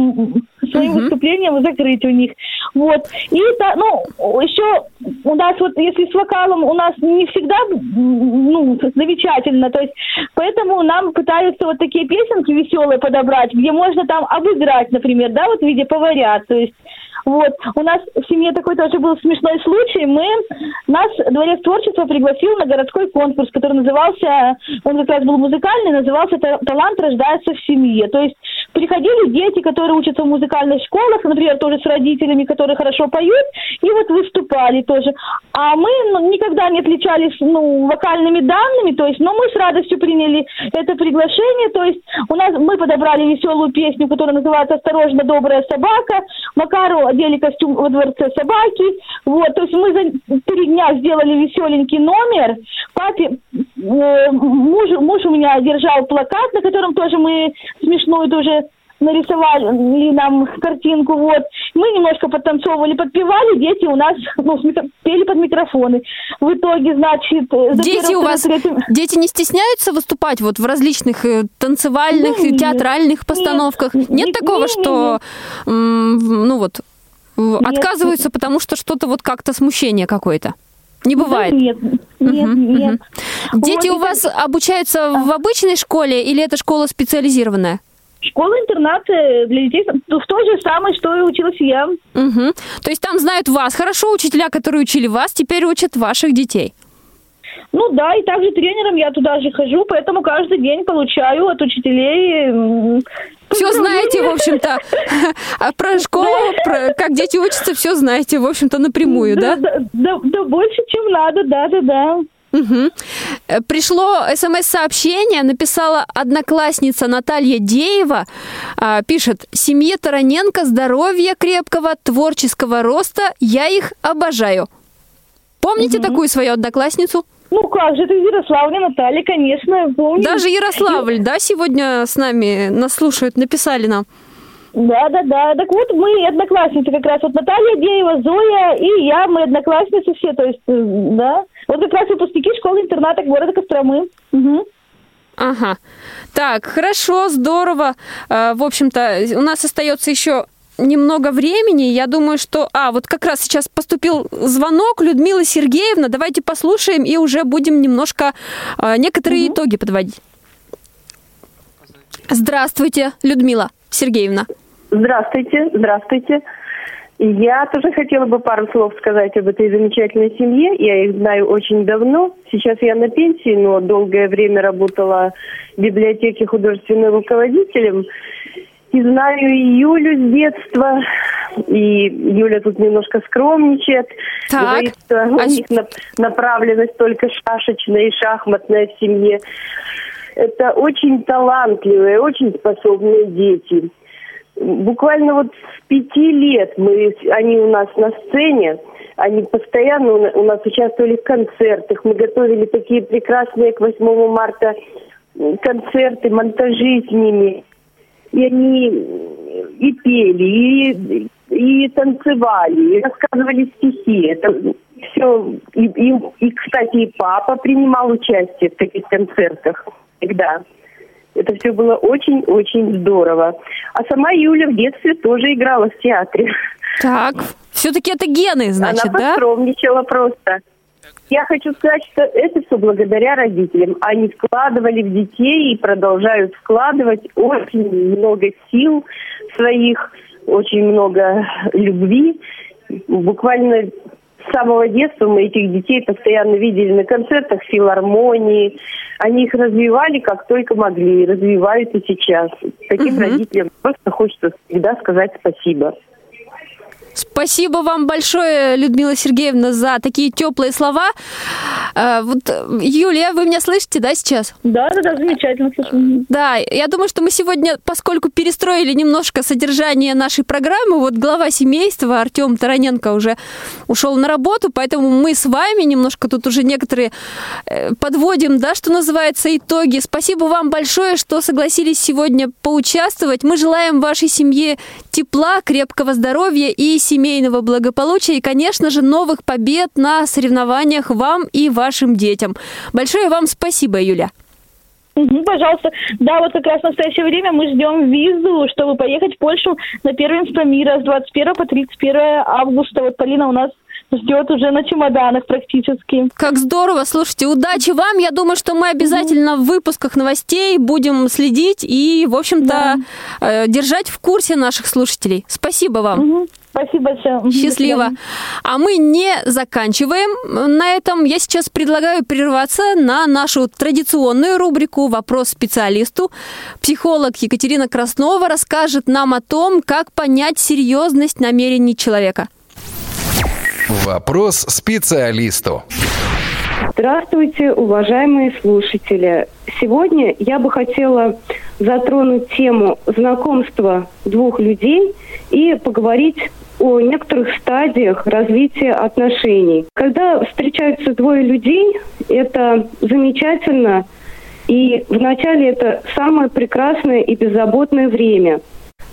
своим выступлением закрыть у них. Вот. И, ну, еще у нас вот, если с вокалом, у нас не всегда, ну, замечательно, то есть, поэтому нам пытаются вот такие песенки веселые подобрать, где можно там обыграть, например, да, вот в виде поварят, то есть, вот, у нас в семье такой тоже был смешной случай. Мы, нас Дворец творчества пригласил на городской конкурс, который назывался, он как раз был музыкальный, назывался «Та- «Талант рождается в семье». То есть приходили дети, которые учатся в музыкальных школах, например, тоже с родителями, которые хорошо поют, и вот выступали тоже. А мы ну, никогда не отличались ну, вокальными данными, то есть, но мы с радостью приняли это приглашение, то есть у нас мы подобрали веселую песню, которая называется «Осторожно, добрая собака», Макару одели костюм во дворце собаки, вот, то есть мы за три дня сделали веселенький номер, папе, э, муж, муж у меня держал плакат, на котором тоже мы смешную тоже нарисовали нам картинку, вот. Мы немножко подтанцовывали, подпевали, дети у нас ну, пели под микрофоны. В итоге, значит... э, Дети у вас, третьим- дети не стесняются выступать вот в различных э, танцевальных, Ну, и нет, театральных постановках? Нет, нет, такого, не, что, м, в- ну вот, отказываются, потому что что-то вот как-то смущение какое-то? Не бывает. Нет, нет, нет. Дети Вот, у вас обучаются в обычной школе или это школа специализированная? Школа-интернат для детей в той же самой, что и училась я. Мгм. То есть там знают вас хорошо, учителя, которые учили вас, теперь учат ваших детей. Ну да, и также тренером я туда же хожу, поэтому каждый день получаю от учителей... Все знаете, в общем-то, А про школу, про как дети учатся, все знаете, в общем-то, напрямую, да? Да, да, да больше, чем надо, да-да-да. Э, Пришло смс-сообщение, написала одноклассница Наталья Деева, а, пишет, семье Тараненко здоровья крепкого, творческого роста, я их обожаю. Помните такую свою одноклассницу? Ну как же, это из Ярославля, Наталья, конечно, помню. Даже Ярославль, да, сегодня с нами нас слушают, написали нам. Да, да, да. Так вот, мы одноклассницы как раз. Вот Наталья Деева, Зоя и я, мы одноклассницы все, то есть, э, да. Вот как раз выпускники школы-интерната города Костромы. Мгм. Ага. Так, хорошо, здорово. Э, В общем-то, у нас остается еще немного времени. Я думаю, что... А, вот как раз сейчас поступил звонок Людмила Сергеевна. Давайте послушаем и уже будем немножко э, некоторые итоги подводить. Здравствуйте, Людмила Сергеевна. Здравствуйте, здравствуйте. Я тоже хотела бы пару слов сказать об этой замечательной семье. Я их знаю очень давно. Сейчас я на пенсии, но долгое время работала в библиотеке художественным руководителем. И знаю и Юлю с детства. И Юля тут немножко скромничает. Так. Говорит, что у них на- направленность только шашечная и шахматная в семье. Это очень талантливые, очень способные дети. Буквально вот с пяти лет мы, они у нас на сцене, они постоянно у на- у нас участвовали в концертах, мы готовили такие прекрасные к 8 марта концерты, монтажи с ними. И они и пели, и, и танцевали, и рассказывали стихи. Это все. И, и, и, кстати, и папа принимал участие в таких концертах всегда. Это все было очень-очень здорово. А сама Юля в детстве тоже играла в театре. Так, все-таки это гены, значит, Она да? поскромничала просто. Я хочу сказать, что это все благодаря родителям. Они вкладывали в детей и продолжают вкладывать очень много сил своих, очень много любви. Буквально с самого детства мы этих детей постоянно видели на концертах филармонии. Они их развивали как только могли, развивают и сейчас. Таким Мгм. родителям просто хочется всегда сказать спасибо. Спасибо вам большое, Людмила Сергеевна, за такие теплые слова. Э, вот, Юлия, вы меня слышите, да, сейчас? Да, да, да, замечательно. Да, я думаю, что мы сегодня, поскольку перестроили немножко содержание нашей программы, вот глава семейства Артем Тараненко уже ушел на работу, поэтому мы с вами немножко тут уже некоторые э, подводим, да, что называется, итоги. Спасибо вам большое, что согласились сегодня поучаствовать. Мы желаем вашей семье тепла, крепкого здоровья и семейного благополучия, и, конечно же, новых побед на соревнованиях вам и вашим детям. Большое вам спасибо, Юля. Угу, пожалуйста. Да, вот как раз в настоящее время мы ждем визу, чтобы поехать в Польшу на первенство мира с 21 по 31 августа. Вот Полина у нас ждет уже на чемоданах практически. Как здорово, слушайте, удачи вам. Я думаю, что мы обязательно угу. в выпусках новостей будем следить и, в общем-то, да. э, держать в курсе наших слушателей. Спасибо вам. Угу. Спасибо большое. Счастливо. А мы не заканчиваем на этом. Я сейчас предлагаю прерваться на нашу традиционную рубрику «Вопрос специалисту». Психолог Екатерина Краснова расскажет нам о том, как понять серьезность намерений человека. Вопрос специалисту. Здравствуйте, уважаемые слушатели. Сегодня я бы хотела затронуть тему знакомства двух людей и поговорить о некоторых стадиях развития отношений. Когда встречаются двое людей, это замечательно, и вначале это самое прекрасное и беззаботное время.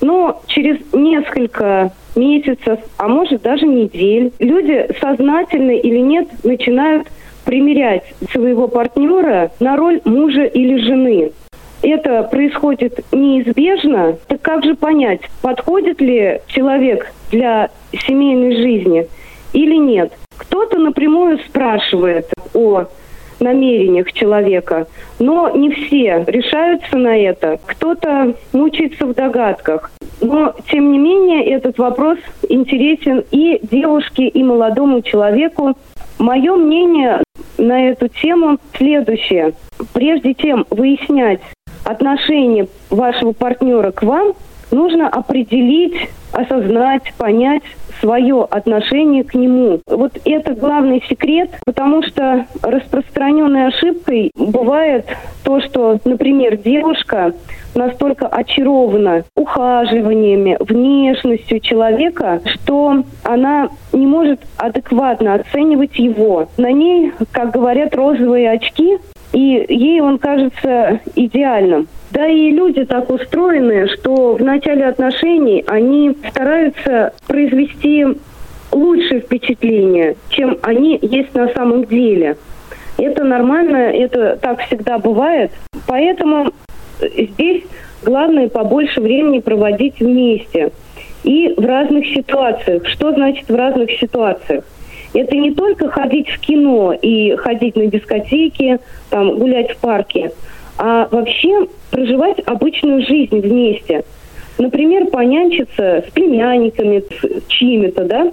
Но через несколько месяцев, а может даже недель, люди сознательно или нет начинают примерять своего партнера на роль мужа или жены это происходит неизбежно, так как же понять, подходит ли человек для семейной жизни или нет? Кто-то напрямую спрашивает о намерениях человека, но не все решаются на это. Кто-то мучается в догадках. Но, тем не менее, этот вопрос интересен и девушке, и молодому человеку. Мое мнение на эту тему следующее. Прежде чем выяснять, отношение вашего партнера к вам, нужно определить, осознать, понять свое отношение к нему. Вот это главный секрет, потому что распространенной ошибкой бывает то, что, например, девушка настолько очарована ухаживаниями, внешностью человека, что она не может адекватно оценивать его. На ней, как говорят, розовые очки, и ей он кажется идеальным. Да и люди так устроены, что в начале отношений они стараются произвести лучшее впечатление, чем они есть на самом деле. Это нормально, это так всегда бывает. Поэтому здесь главное побольше времени проводить вместе. И в разных ситуациях. Что значит в разных ситуациях? Это не только ходить в кино и ходить на дискотеки, там, гулять в парке, а вообще проживать обычную жизнь вместе. Например, понянчиться с племянниками, с чьими-то, да,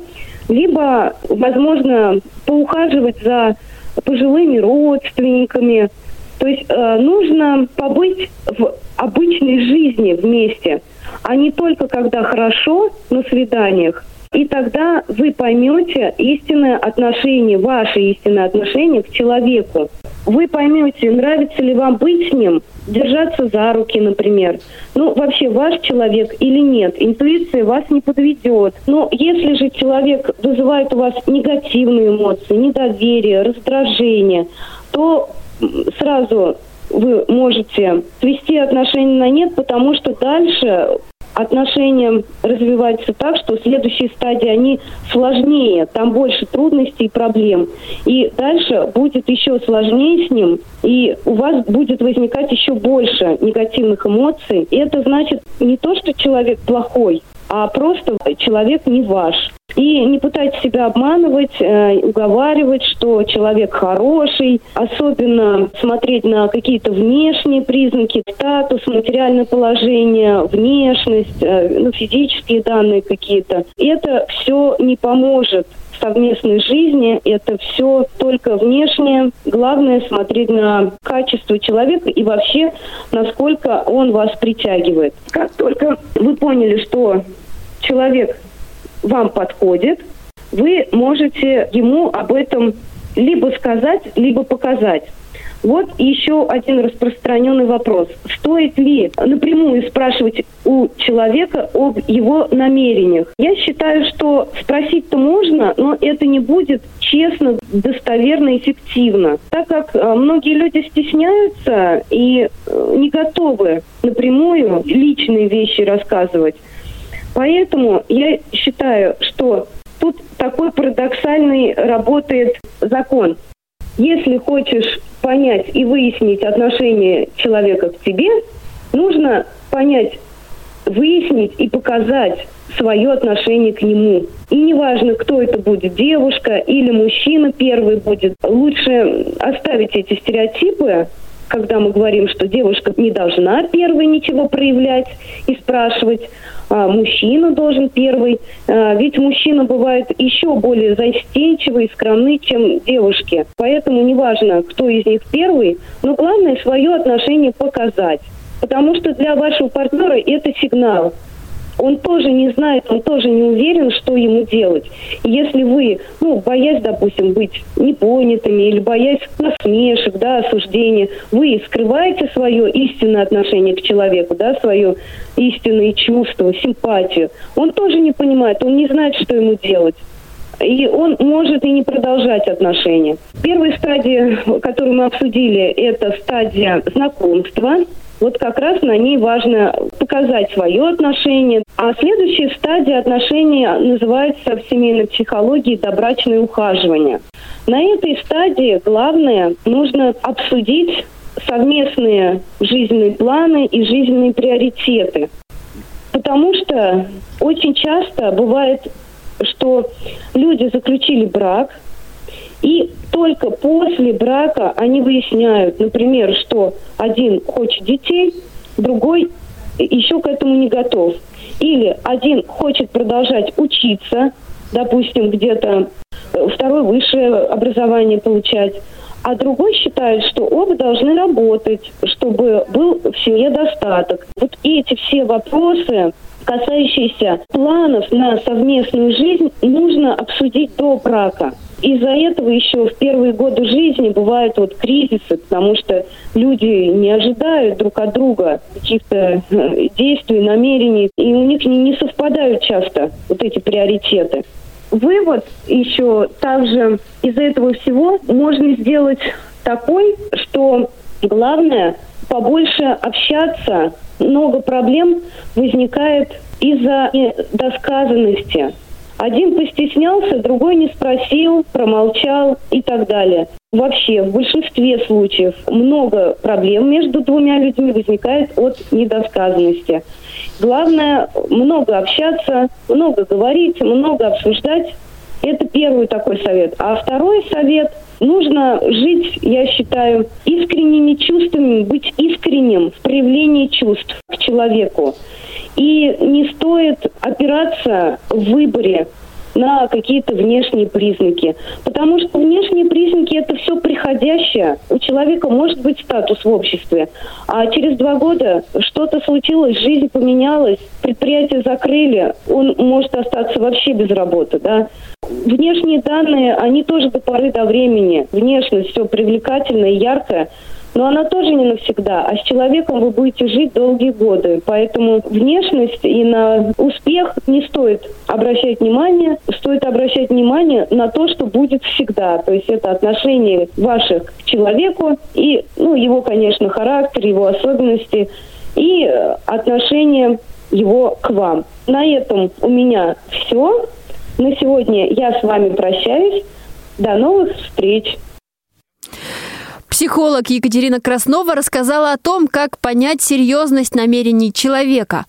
либо, возможно, поухаживать за пожилыми родственниками. То есть э, нужно побыть в обычной жизни вместе, а не только когда хорошо на свиданиях, и тогда вы поймете истинное отношение, ваше истинное отношение к человеку. Вы поймете, нравится ли вам быть с ним, держаться за руки, например. Ну, вообще, ваш человек или нет. Интуиция вас не подведет. Но если же человек вызывает у вас негативные эмоции, недоверие, раздражение, то сразу вы можете свести отношения на нет, потому что дальше отношения развиваются так, что следующие стадии, они сложнее, там больше трудностей и проблем. И дальше будет еще сложнее с ним, и у вас будет возникать еще больше негативных эмоций. И это значит не то, что человек плохой, а просто человек не ваш. И не пытайтесь себя обманывать, э, уговаривать, что человек хороший, особенно смотреть на какие-то внешние признаки, статус, материальное положение, внешность, э, ну, физические данные какие-то. Это все не поможет совместной жизни. Это все только внешнее. Главное смотреть на качество человека и вообще, насколько он вас притягивает. Как только вы поняли, что человек вам подходит, вы можете ему об этом либо сказать, либо показать. Вот еще один распространенный вопрос. Стоит ли напрямую спрашивать у человека об его намерениях? Я считаю, что спросить-то можно, но это не будет честно, достоверно, эффективно. Так как э, многие люди стесняются и э, не готовы напрямую личные вещи рассказывать. Поэтому я считаю, что тут такой парадоксальный работает закон. Если хочешь понять и выяснить отношение человека к тебе, нужно понять, выяснить и показать свое отношение к нему. И неважно, кто это будет, девушка или мужчина первый будет. Лучше оставить эти стереотипы, когда мы говорим, что девушка не должна первой ничего проявлять и спрашивать, мужчина должен первый. А, ведь мужчина бывает еще более застенчивый и скромный, чем девушки. Поэтому неважно, кто из них первый, но главное свое отношение показать. Потому что для вашего партнера это сигнал он тоже не знает, он тоже не уверен, что ему делать. И если вы, ну, боясь, допустим, быть непонятыми или боясь насмешек, да, осуждения, вы скрываете свое истинное отношение к человеку, да, свое истинные чувства, симпатию, он тоже не понимает, он не знает, что ему делать и он может и не продолжать отношения. Первая стадия, которую мы обсудили, это стадия знакомства. Вот как раз на ней важно показать свое отношение. А следующая стадия отношений называется в семейной психологии добрачное ухаживание. На этой стадии главное нужно обсудить совместные жизненные планы и жизненные приоритеты. Потому что очень часто бывает, что люди заключили брак, и только после брака они выясняют, например, что один хочет детей, другой еще к этому не готов. Или один хочет продолжать учиться, допустим, где-то э, второе высшее образование получать, а другой считает, что оба должны работать, чтобы был в семье достаток. Вот эти все вопросы, касающиеся планов на совместную жизнь, нужно обсудить до брака. Из-за этого еще в первые годы жизни бывают вот кризисы, потому что люди не ожидают друг от друга каких-то э, действий, намерений, и у них не, не совпадают часто вот эти приоритеты. Вывод еще также из этого всего можно сделать такой, что главное побольше общаться. Много проблем возникает из-за недосказанности. Один постеснялся, другой не спросил, промолчал и так далее. Вообще, в большинстве случаев много проблем между двумя людьми возникает от недосказанности. Главное, много общаться, много говорить, много обсуждать. Это первый такой совет. А второй совет – нужно жить, я считаю, искренними чувствами, быть искренним в проявлении чувств к человеку. И не стоит опираться в выборе на какие-то внешние признаки. Потому что внешние признаки это все приходящее. У человека может быть статус в обществе, а через два года что-то случилось, жизнь поменялась, предприятие закрыли, он может остаться вообще без работы. Да? Внешние данные, они тоже до поры до времени. Внешность все привлекательное, яркое – но она тоже не навсегда, а с человеком вы будете жить долгие годы. Поэтому внешность и на успех не стоит обращать внимание, стоит обращать внимание на то, что будет всегда. То есть это отношение ваших к человеку и, ну, его, конечно, характер, его особенности и отношение его к вам. На этом у меня все. На сегодня я с вами прощаюсь. До новых встреч! Психолог Екатерина Краснова рассказала о том, как понять серьезность намерений человека.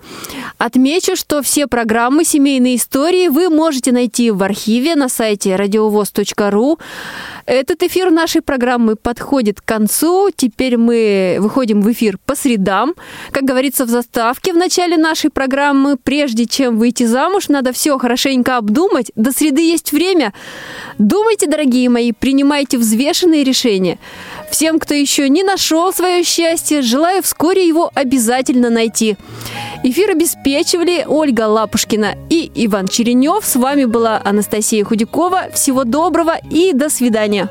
Отмечу, что все программы «Семейные истории» вы можете найти в архиве на сайте радиовоз.ру. Этот эфир нашей программы подходит к концу. Теперь мы выходим в эфир по средам. Как говорится в заставке в начале нашей программы, прежде чем выйти замуж, надо все хорошенько обдумать. До среды есть время. Думайте, дорогие мои, принимайте взвешенные решения. Всем, кто еще не нашел свое счастье, желаю вскоре его обязательно найти. Эфир обеспечивали Ольга Лапушкина и Иван Черенев. С вами была Анастасия Худякова. Всего доброго и до свидания.